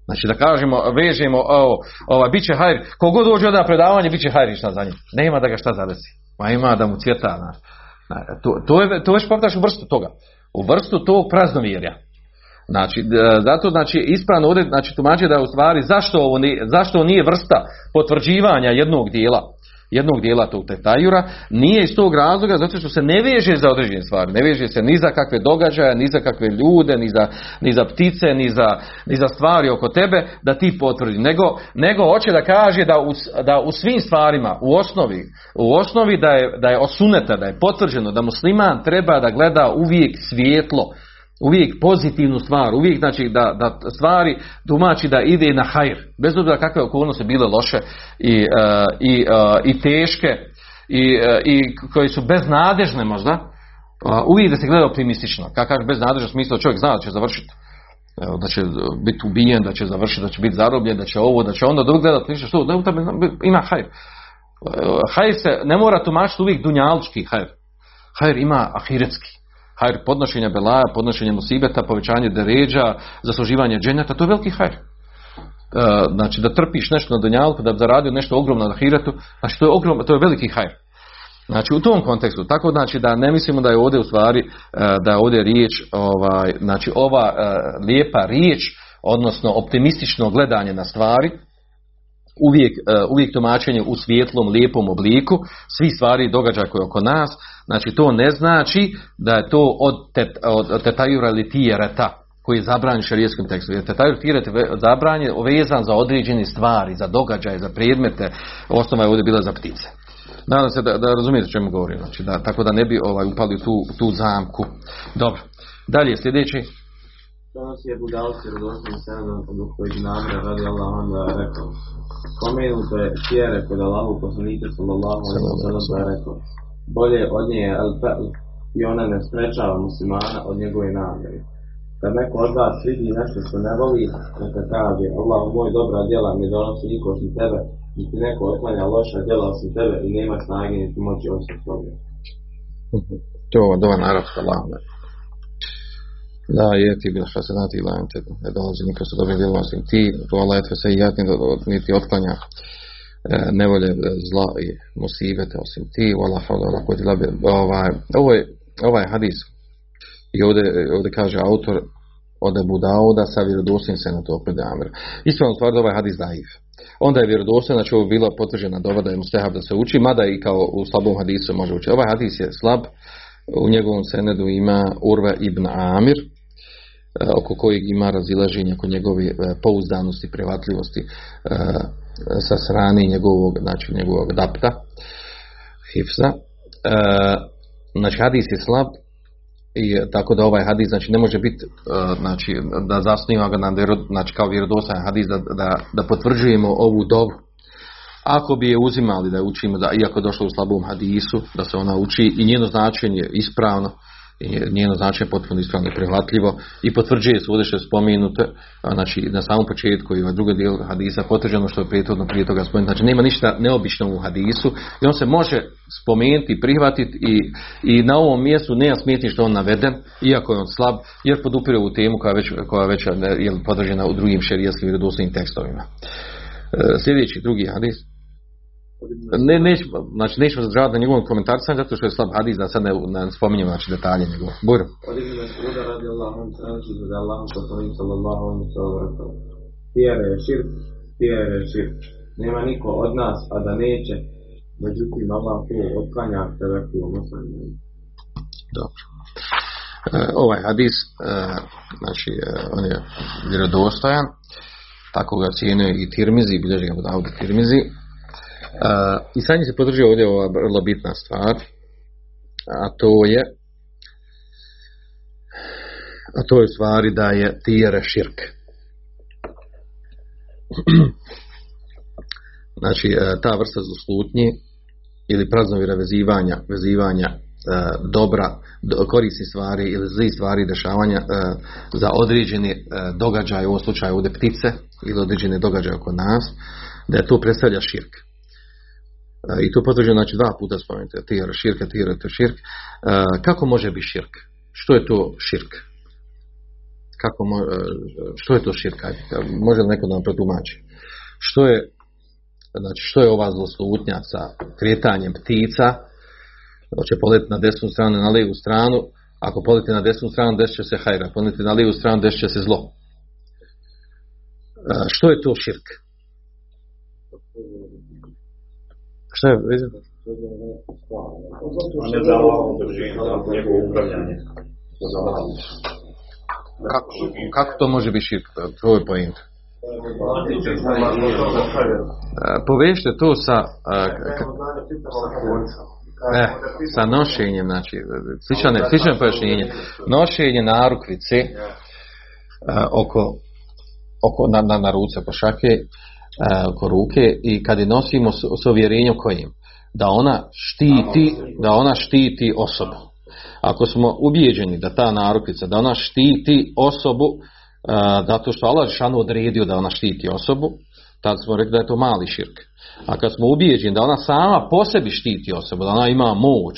Znači da kažemo, vežemo, ovo, ova, bit će hajr, kogod dođe da predavanje, bit će hajr šta za njim. Nema da ga šta zadesi. Ma ima da mu cvjeta. Na, to, to, je, to već poptaš u vrstu toga. U vrstu tog praznovjerja. Znači, zato znači ispravno ovdje znači tumači da u stvari zašto ovo nije, zašto nije vrsta potvrđivanja jednog dijela jednog dijela tog tetajura, nije iz tog razloga zato što se ne veže za određene stvari, ne veže se ni za kakve događaje, ni za kakve ljude, ni za, ni za ptice, ni za, ni za stvari oko tebe da ti potvrdi, nego, nego hoće da kaže da u, da u svim stvarima, u osnovi, u osnovi da je, da je osuneta, da je potvrđeno da musliman treba da gleda uvijek svijetlo, uvijek pozitivnu stvar, uvijek znači da, da stvari tumači da ide na hajr, bez obzira kakve okolnosti bile loše i, uh, i, uh, i teške i, uh, i koje su beznadežne možda, uvijek da se gleda optimistično. Kako kaže beznadežno smisla, čovjek zna da će završiti da će biti ubijen, da će završiti, da će biti zarobljen, da će ovo, da će onda drug gledati ništa što, da ima hajr. Hajr se ne mora tumačiti uvijek dunjalčki hajr. Hajr ima ahiretski hajr podnošenja belaja, podnošenja musibeta, povećanje deređa, zasluživanje dženeta, to je veliki hajr. E, znači da trpiš nešto na donjalku, da bi zaradio nešto ogromno na hiretu, znači to je ogromno, to je veliki hajr. Znači u tom kontekstu, tako znači da ne mislimo da je ovdje u stvari, e, da je ovdje riječ, ovaj, znači ova e, lijepa riječ, odnosno optimistično gledanje na stvari, uvijek, uh, uvijek tumačenje u svijetlom, lijepom obliku, svi stvari događaja koji oko nas, znači to ne znači da je to od, tet, od tetajura ili tijereta koji je zabranjen šarijetskim tekstom. Jer tetajur tiret zabranjen, vezan za određene stvari, za događaje, za predmete, osnova je ovdje bila za ptice. Nadam se da, da razumijete čemu govorim, znači da, tako da ne bi ovaj, upali tu, tu zamku. Dobro, dalje sljedeći. Donosi je budalci rodosnim senadom od kojeg namre radi Allah onda rekao. Spomenute tjere kod Allahu poslanika sallallahu alaihi wa sallam pa je rekao. Bolje od nje je al i ona ne sprečava muslimana od njegove namjere. Kad neko od vas vidi nešto što ne voli, neka kaže Allah moj dobra djela ne donosi niko osim tebe, niti neko otklanja loša djela osim tebe i nema snage niti moći osim toga. To je dobar narod Allahom. La jeti bil hasenati la ente ne dolazi niko sa dobrim djelom osim ti, to Allah etve se jatni niti otklanja e, nevolje e, zla i musibete osim ti, wala hawla billah. Ovaj ovaj ovaj hadis i ovdje, ovdje kaže autor od Abu Dauda sa vjerodostojnim se na to pred Amir. Ispravno stvar da ovaj hadis daif. Onda je vjerodostojno, znači ovo bila potvrđena doba da je mustahab da se uči, mada i kao u slabom hadisu može učiti. Ovaj hadis je slab, u njegovom senedu ima Urva ibn Amir, oko kojeg ima razilaženja kod njegove e, pouzdanosti, prevatljivosti e, sa strane njegovog, znači njegovog dapta, hifza. Znači hadis je slab i tako da ovaj hadis znači ne može biti znači da zasniva ga na znači kao vjerodostojan hadis da, da, da potvrđujemo ovu dobu ako bi je uzimali da je učimo da iako je došlo u slabom hadisu da se ona uči i njeno značenje ispravno njeno značenje potpuno ispravno i prihvatljivo. I potvrđuje se ovdje što je spomenuto znači na samom početku i ovaj drugi dio hadisa potvrđeno što je prethodno prije toga spomenuto. Znači nema ništa neobično u hadisu i on se može spomenuti, prihvatiti i, i na ovom mjestu nema smetnje što on naveden iako je on slab jer podupire ovu temu koja već, koja već je podržena u drugim šerijskim vjerodostojnim tekstovima. E, sljedeći drugi hadis ne, nećemo, znači nećemo zadržavati na njegovom komentarcu, zato što je slab hadis, da sad ne, ne spominjemo znači, detalje njegove. Bur. Od Ibn Mas'uda radi Allahom, znači da Allahom poslanik sallallahu alaihi sallam rekao, tijere je širk, tijere je širk. Nema niko od nas, a da neće, međutim Allah tu otklanja teveku muslimu. Dobro. E, ovaj hadis, e, znači, e, on je vjerodostojan, tako ga cijenuje i Tirmizi, bilježi ga Budavuda Tirmizi, I sad se podržio ovdje ova vrlo bitna stvar, a to je a to je stvari da je tijera širk. znači, ta vrsta zaslutnje ili praznovjera vezivanja, vezivanja e, dobra, do, korisnih stvari ili zlih stvari dešavanja e, za određeni e, događaj, u ovom slučaju ovdje ptice ili određene događaje oko nas, da je to predstavlja širk. E, I to potvrđeno znači dva puta spomenuti, tijera širka, tijera to širk. E, kako može biti širk? Što je to širk? Kako mo, e, što je to širk? Može li neko da nam protumači? Što je znači što je ova zloslutnja sa kretanjem ptica, hoće poleti na desnu stranu, na lijevu stranu, ako poleti na desnu stranu, desit će se hajra, poleti na lijevu stranu, desit će se zlo. Što je to širk? Je, vidim? A ne za njegovo upravljanje. Kako, kako to može biti širk? To je point. Povežite to sa a, k- E, sa nošenjem, znači, sličan, sličan pojašnjenje. Nošenje narukvice e, oko, oko na, na, na ruce, oko šake, e, oko ruke i kad je nosimo s, uvjerenjem kojim? Da ona štiti, da ona štiti osobu. Ako smo ubijeđeni da ta narukvica, da ona štiti osobu, e, zato što Allah šanu odredio da ona štiti osobu, tad smo rekli da je to mali širk. A kad smo ubijeđeni da ona sama po sebi štiti osobu, da ona ima moć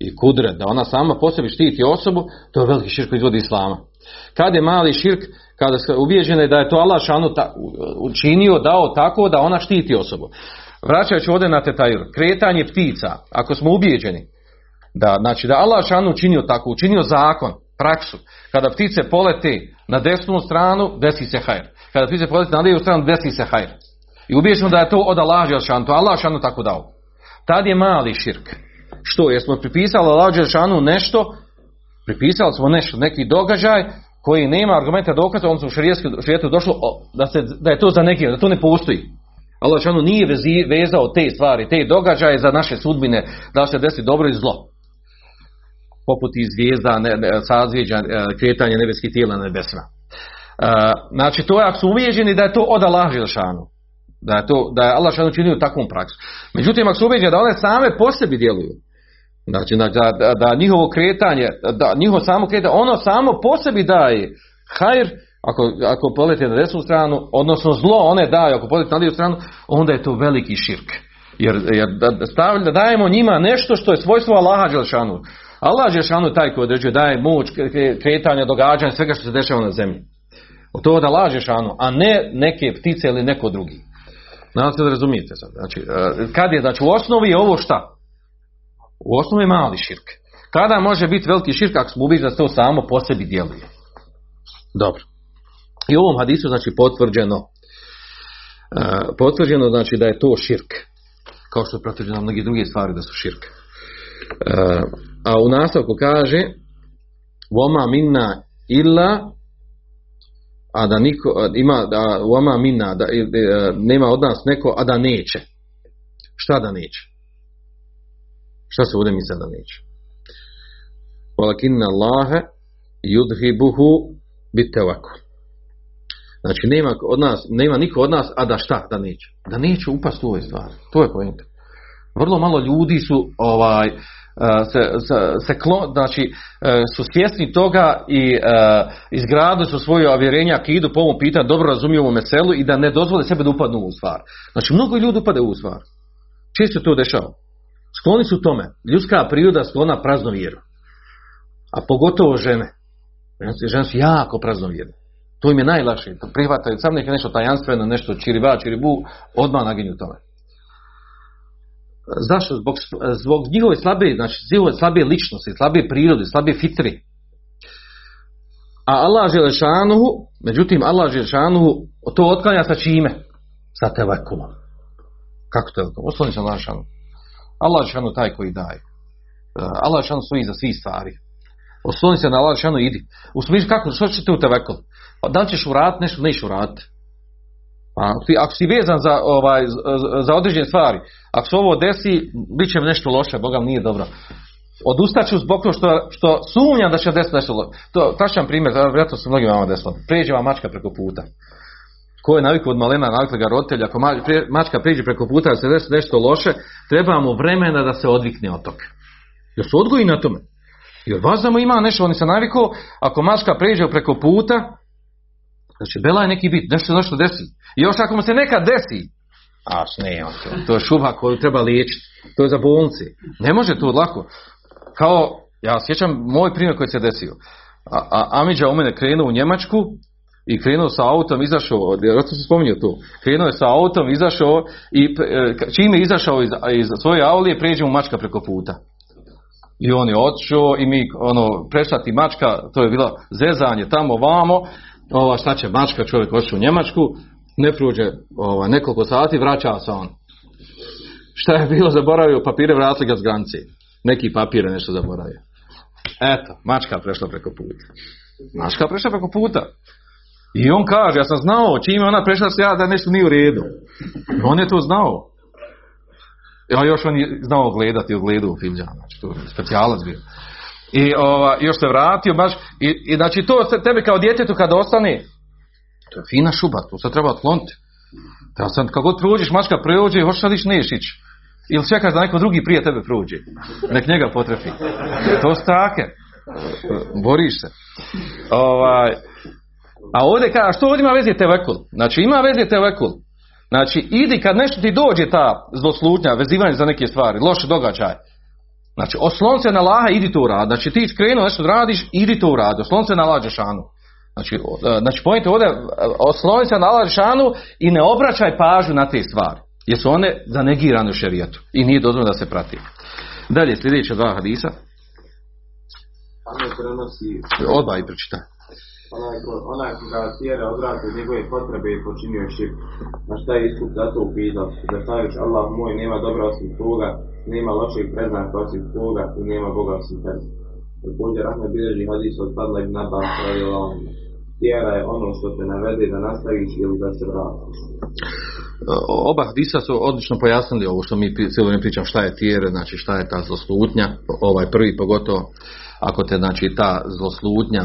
i kudret, da ona sama po sebi štiti osobu, to je veliki širk koji izvodi islama. Kad je mali širk, kada se ubijeđeni da je to Allah šanu ta, učinio, dao tako da ona štiti osobu. Vraćajući ovdje na tetajur, kretanje ptica, ako smo ubijeđeni, da, znači da Allah šanu učinio tako, učinio zakon, praksu, kada ptice polete na desnu stranu, desi se hajr. Kada ptice polete na lijevu stranu, desi se hajr. I ubijeđeno da je to od Allah Đelšanu, to Allah Đelšanu tako dao. Tad je mali širk. Što? Jer smo pripisali Allah Đelšanu nešto, pripisali smo nešto, neki događaj koji nema argumenta dokaza, on se u šarijetu došlo da, se, da je to za neki, da to ne postoji. Allah Đelšanu nije vezi, vezao te stvari, te događaje za naše sudbine, da se desi dobro i zlo. Poput i zvijezda, ne, ne, sazvjeđa, e, kretanje nebeskih tijela na nebesima. E, znači, to je ako su uvijeđeni da je to od Allah Đelšanu da je to da je Allah šan učinio takvom praksu. Međutim, ako su ubeđeni da one same po sebi djeluju, znači da, da, da njihovo kretanje, da njihovo samo kretanje, ono samo po sebi daje hajr, ako, ako polete na desnu stranu, odnosno zlo one daje, ako polete na lijevu stranu, onda je to veliki širk. Jer, jer da, stavlja, da dajemo njima nešto što je svojstvo Allaha Đelšanu. Allah Đelšanu je taj koji određuje, daje moć, kretanja, događanja, svega što se dešava na zemlji. O to da laže šanu, a ne neke ptice ili neko drugi. Nadam se razumijete sad. Znači, kad je, znači u osnovi je ovo šta? U osnovi je mali širk. Kada može biti veliki širk ako smo ubiđeni da to samo po sebi djeluje? Dobro. I u ovom hadisu znači potvrđeno potvrđeno znači da je to širk. Kao što je potvrđeno na mnogi druge stvari da su širk. A u nastavku kaže Voma minna illa a da niko ima da mina da e, nema od nas neko a da neće šta da neće šta se ovdje misle da neće walakinna Allahe yudhibuhu bitawakul znači nema od nas nema niko od nas a da šta da neće da neće upast u ove stvari to je point vrlo malo ljudi su ovaj se, se, se klon, znači su svjesni toga i uh, izgradili su svoje avjerenja akidu po ovom pitanju, dobro razumiju ovom meselu i da ne dozvole sebe da upadnu u stvar. Znači mnogo ljudi upade u stvar. Često to dešava. Skloni su tome. Ljudska priroda sklona prazno vjeru. A pogotovo žene. Žene su jako prazno vjeru. To im je najlakše. Prihvataju sam neke nešto tajanstveno, nešto čiriba, čiribu, odmah naginju tome. Zašto? Zbog, zbog njihove slabe, znači njihove slabe ličnosti, slabe prirode, slabe fitri. A Allah Želešanuhu, međutim Allah Želešanuhu to otklanja sa čime? Sa telekomom. Kako telekom? Osloni se Allah Želešanuhu. Allah Želešanuhu taj koji daje. Allah Želešanuhu stoji za svih stvari. Osloni se na Allah Želešanuhu idi. U smislu kako, što će te u tevekom? Da li ćeš uraditi nešto, neš uraditi? A, ti, ako si vezan za, ovaj, za određene stvari, ako se ovo desi, bit će nešto loše, Boga nije dobro. Odustaću zbog toga što, što sumnjam da će desiti nešto loše. To, tačan primjer, vjerojatno se mnogim vama desilo. Pređe vam mačka preko puta. Ko je navikao od malena, navikli ga roditelja, ako mačka priđe preko puta da se desi nešto loše, treba mu vremena da se odvikne od toga. Jer su odgoji na tome. Jer vazamo ima nešto, oni se navikao, ako mačka priđe preko puta, znači bela je neki bit, nešto nešto desi. I još ako mu se nekad desi, a ne, to, to je šuba koju treba liječiti. To je za bolnice. Ne može to lako. Kao, ja sjećam moj primjer koji se desio. A, a Amidža u mene krenuo u Njemačku i krenuo sa autom, izašao, vjerojatno sam spominjao to, krenuo je sa autom, izašao i e, čim je izašao iz, iz svoje aulije, pređe mu mačka preko puta. I on je otišao i mi, ono, prešla ti mačka, to je bilo zezanje tamo vamo, ova, šta će mačka, čovjek otišao u Njemačku, ne prođe ova, nekoliko sati, vraća se on. Šta je bilo, zaboravio papire, vratili ga s granice. Neki papir je nešto zaboravio. Eto, mačka prešla preko puta. Mačka prešla preko puta. I on kaže, ja sam znao, čim je ona prešla se ja da nešto nije u redu. On je to znao. A još on je znao gledati, u filmđama, znači to je specijalac bio. I ova, još se vratio baš, i, i znači to se tebi kao djetetu kad ostane, to je fina šuba, to se treba otkloniti. Da sad kako god prođeš, mačka prođe, hoćeš sad ići, neš. Ili čekaš da neko drugi prije tebe prođe. Nek njega potrefi. To su. Boriš se. Ovaj, a ovdje kaže, što ovdje ima veze tevekul? Znači ima veze tevekul. Znači idi kad nešto ti dođe ta zloslutnja, vezivanje za neke stvari, loše događaje. Znači oslon se na Laha, idi to uradi. Znači ti krenuo nešto radiš, idi to uradi. Oslon se na Allah Đešanu. Znači, o- znači pojete ovdje, osloni se na Đešanu i ne obraćaj pažnju na te stvari. Jer su one zanegirane u šerijetu. I nije dozvoljeno da se prati. Dalje, sljedeća dva hadisa. Ono Odmah i pročitaj. Onaj ko, onaj ko ga tjera odvrati od njegove potrebe i počinio širk. Na šta je Isus zato upitao? Da staviš Allah moj nema dobra osim toga, nema lošeg preznaka osim toga i nema Boga osim tebe. Također Ahmed bilježi hadis od Fadla ibn Abbas radijallahu. Tjera je ono što te navede da nastaviš ili da se vratiš. Oba hadisa su odlično pojasnili ovo što mi cijelo vrijeme pričam šta je tijere, znači šta je ta zloslutnja, ovaj prvi pogotovo ako te znači ta zloslutnja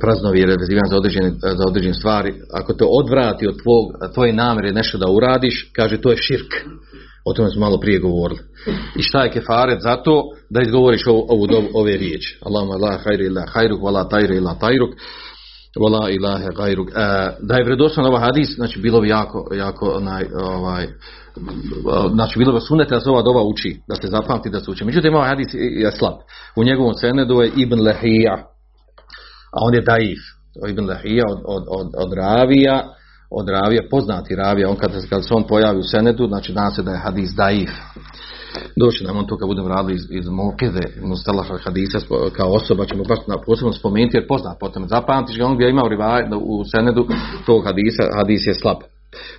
praznovjere vezivanja za određene, za određene stvari, ako te odvrati od tvog, tvoje namjere nešto da uradiš, kaže to je širk. O tome smo malo prije govorili. I šta je kefaret za to da izgovoriš ovu, ovu ove riječi. Allahumma la hajri ila hajruk, wa tajri ila tajruk, Vola ilahe gajrug. E, da je vredostan ovaj hadis, znači bilo bi jako, jako onaj, ovaj, znači bilo bi sunete da se ova dova uči, da se zapamti da se uči. Međutim, ovaj hadis je slab. U njegovom senedu je Ibn Lehija, a on je daif. Ibn Lehija od, od, od, od ravija, od ravija, poznati ravija, on kad, kad se on pojavi u senedu, znači zna se da je hadis daif. Doći nam on to kad budemo radili iz, iz Mokede, Mustalaha hadisa kao osoba ćemo baš na posebno spomenuti jer poznat potom. Zapamtiš ga on gdje je imao rivaj, u senedu tog hadisa, hadis je slab.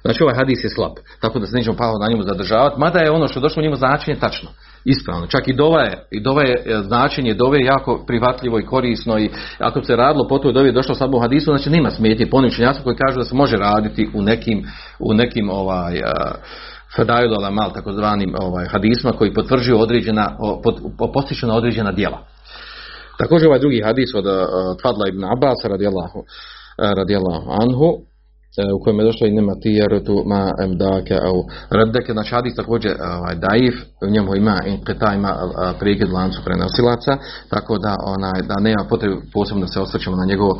Znači ovaj hadis je slab, tako da se nećemo palo na njemu zadržavati, mada je ono što došlo u njemu značenje tačno, ispravno. Čak i dova je, i dova je e, značenje dove je jako prihvatljivo i korisno i ako se radilo po toj dovi došlo samo u hadisu, znači nema smetnje po koji kažu da se može raditi u nekim, u nekim ovaj, Fadailu mal takozvanim ovaj, hadisma koji potvrđuju određena, o, pot, o, postiču na određena djela. Također ovaj drugi hadis od uh, Fadla ibn Abbas radijallahu, uh, radijallahu anhu uh, u kojem je došlo i nema tijeretu ma emdake au reddeke, znači hadis također ovaj, daif, u njemu ima inqita, ima uh, prekid lancu prenosilaca, tako da onaj, da nema potrebe posebno da se osvrćemo na njegov, uh,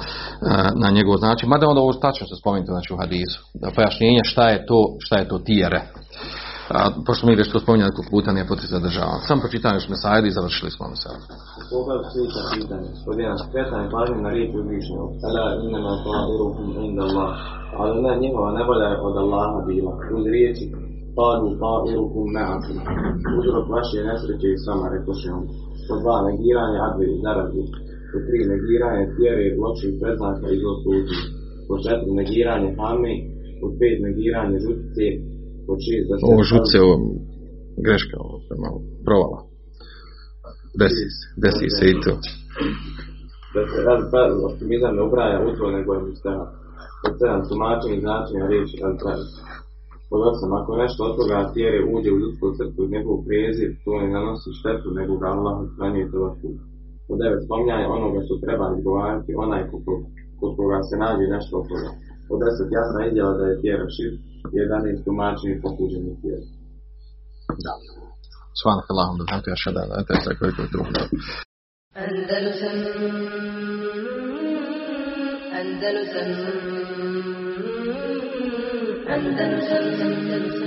na njegov značaj, mada onda ovo tačno se spomenuti znači, u hadisu, da pojašnjenje šta je to, šta je to tijere. A, pošto mi već to spominjali nekoliko puta, nije potrebe zadržavati. Sam pročitam još mesajde i završili smo mesajde. Pogled sljedeća pitanje. Pod jedan skretanje pažnje na riječ uzvišnjog. Ela inama ta'iruhum inda Allah. Ali ne njihova nevolja je od Allaha bila. Uz riječi Qalu ta'iruhum ma'akum. Uzrok vaše nesreće i sama rekoše on. Pod dva negiranje adve i zarazi. Pod tri negiranje tjere loših preznaka i zloslutnje. Pod četiri negiranje hame. Pod pet negiranje žutice. Se... Ovo žuce, ovo greška, ovo je malo provala. Desi se, desi se i to. da se rad bar optimizam ne ubraja u to nego je mustahab. Pod sedam tumačenje značenja riječi rad bar. Pod osam, ako nešto od toga tjere uđe u ljudsku srcu i njegov prijeziv, to ne nanosi štetu nego ga Allah odstranjuje to put. Pod devet, spominjanje onoga što treba izgovarati onaj kod koga se nađe nešto od toga. od deset jasna izjava da je tjera širk, 11 tumačenje pokuđenih tjera. سبحانك اللهم وبحمدك أشهد أن لا إله إلا أنت أستغفرك وأتوب إليك أندلسن أندلسن أندلسن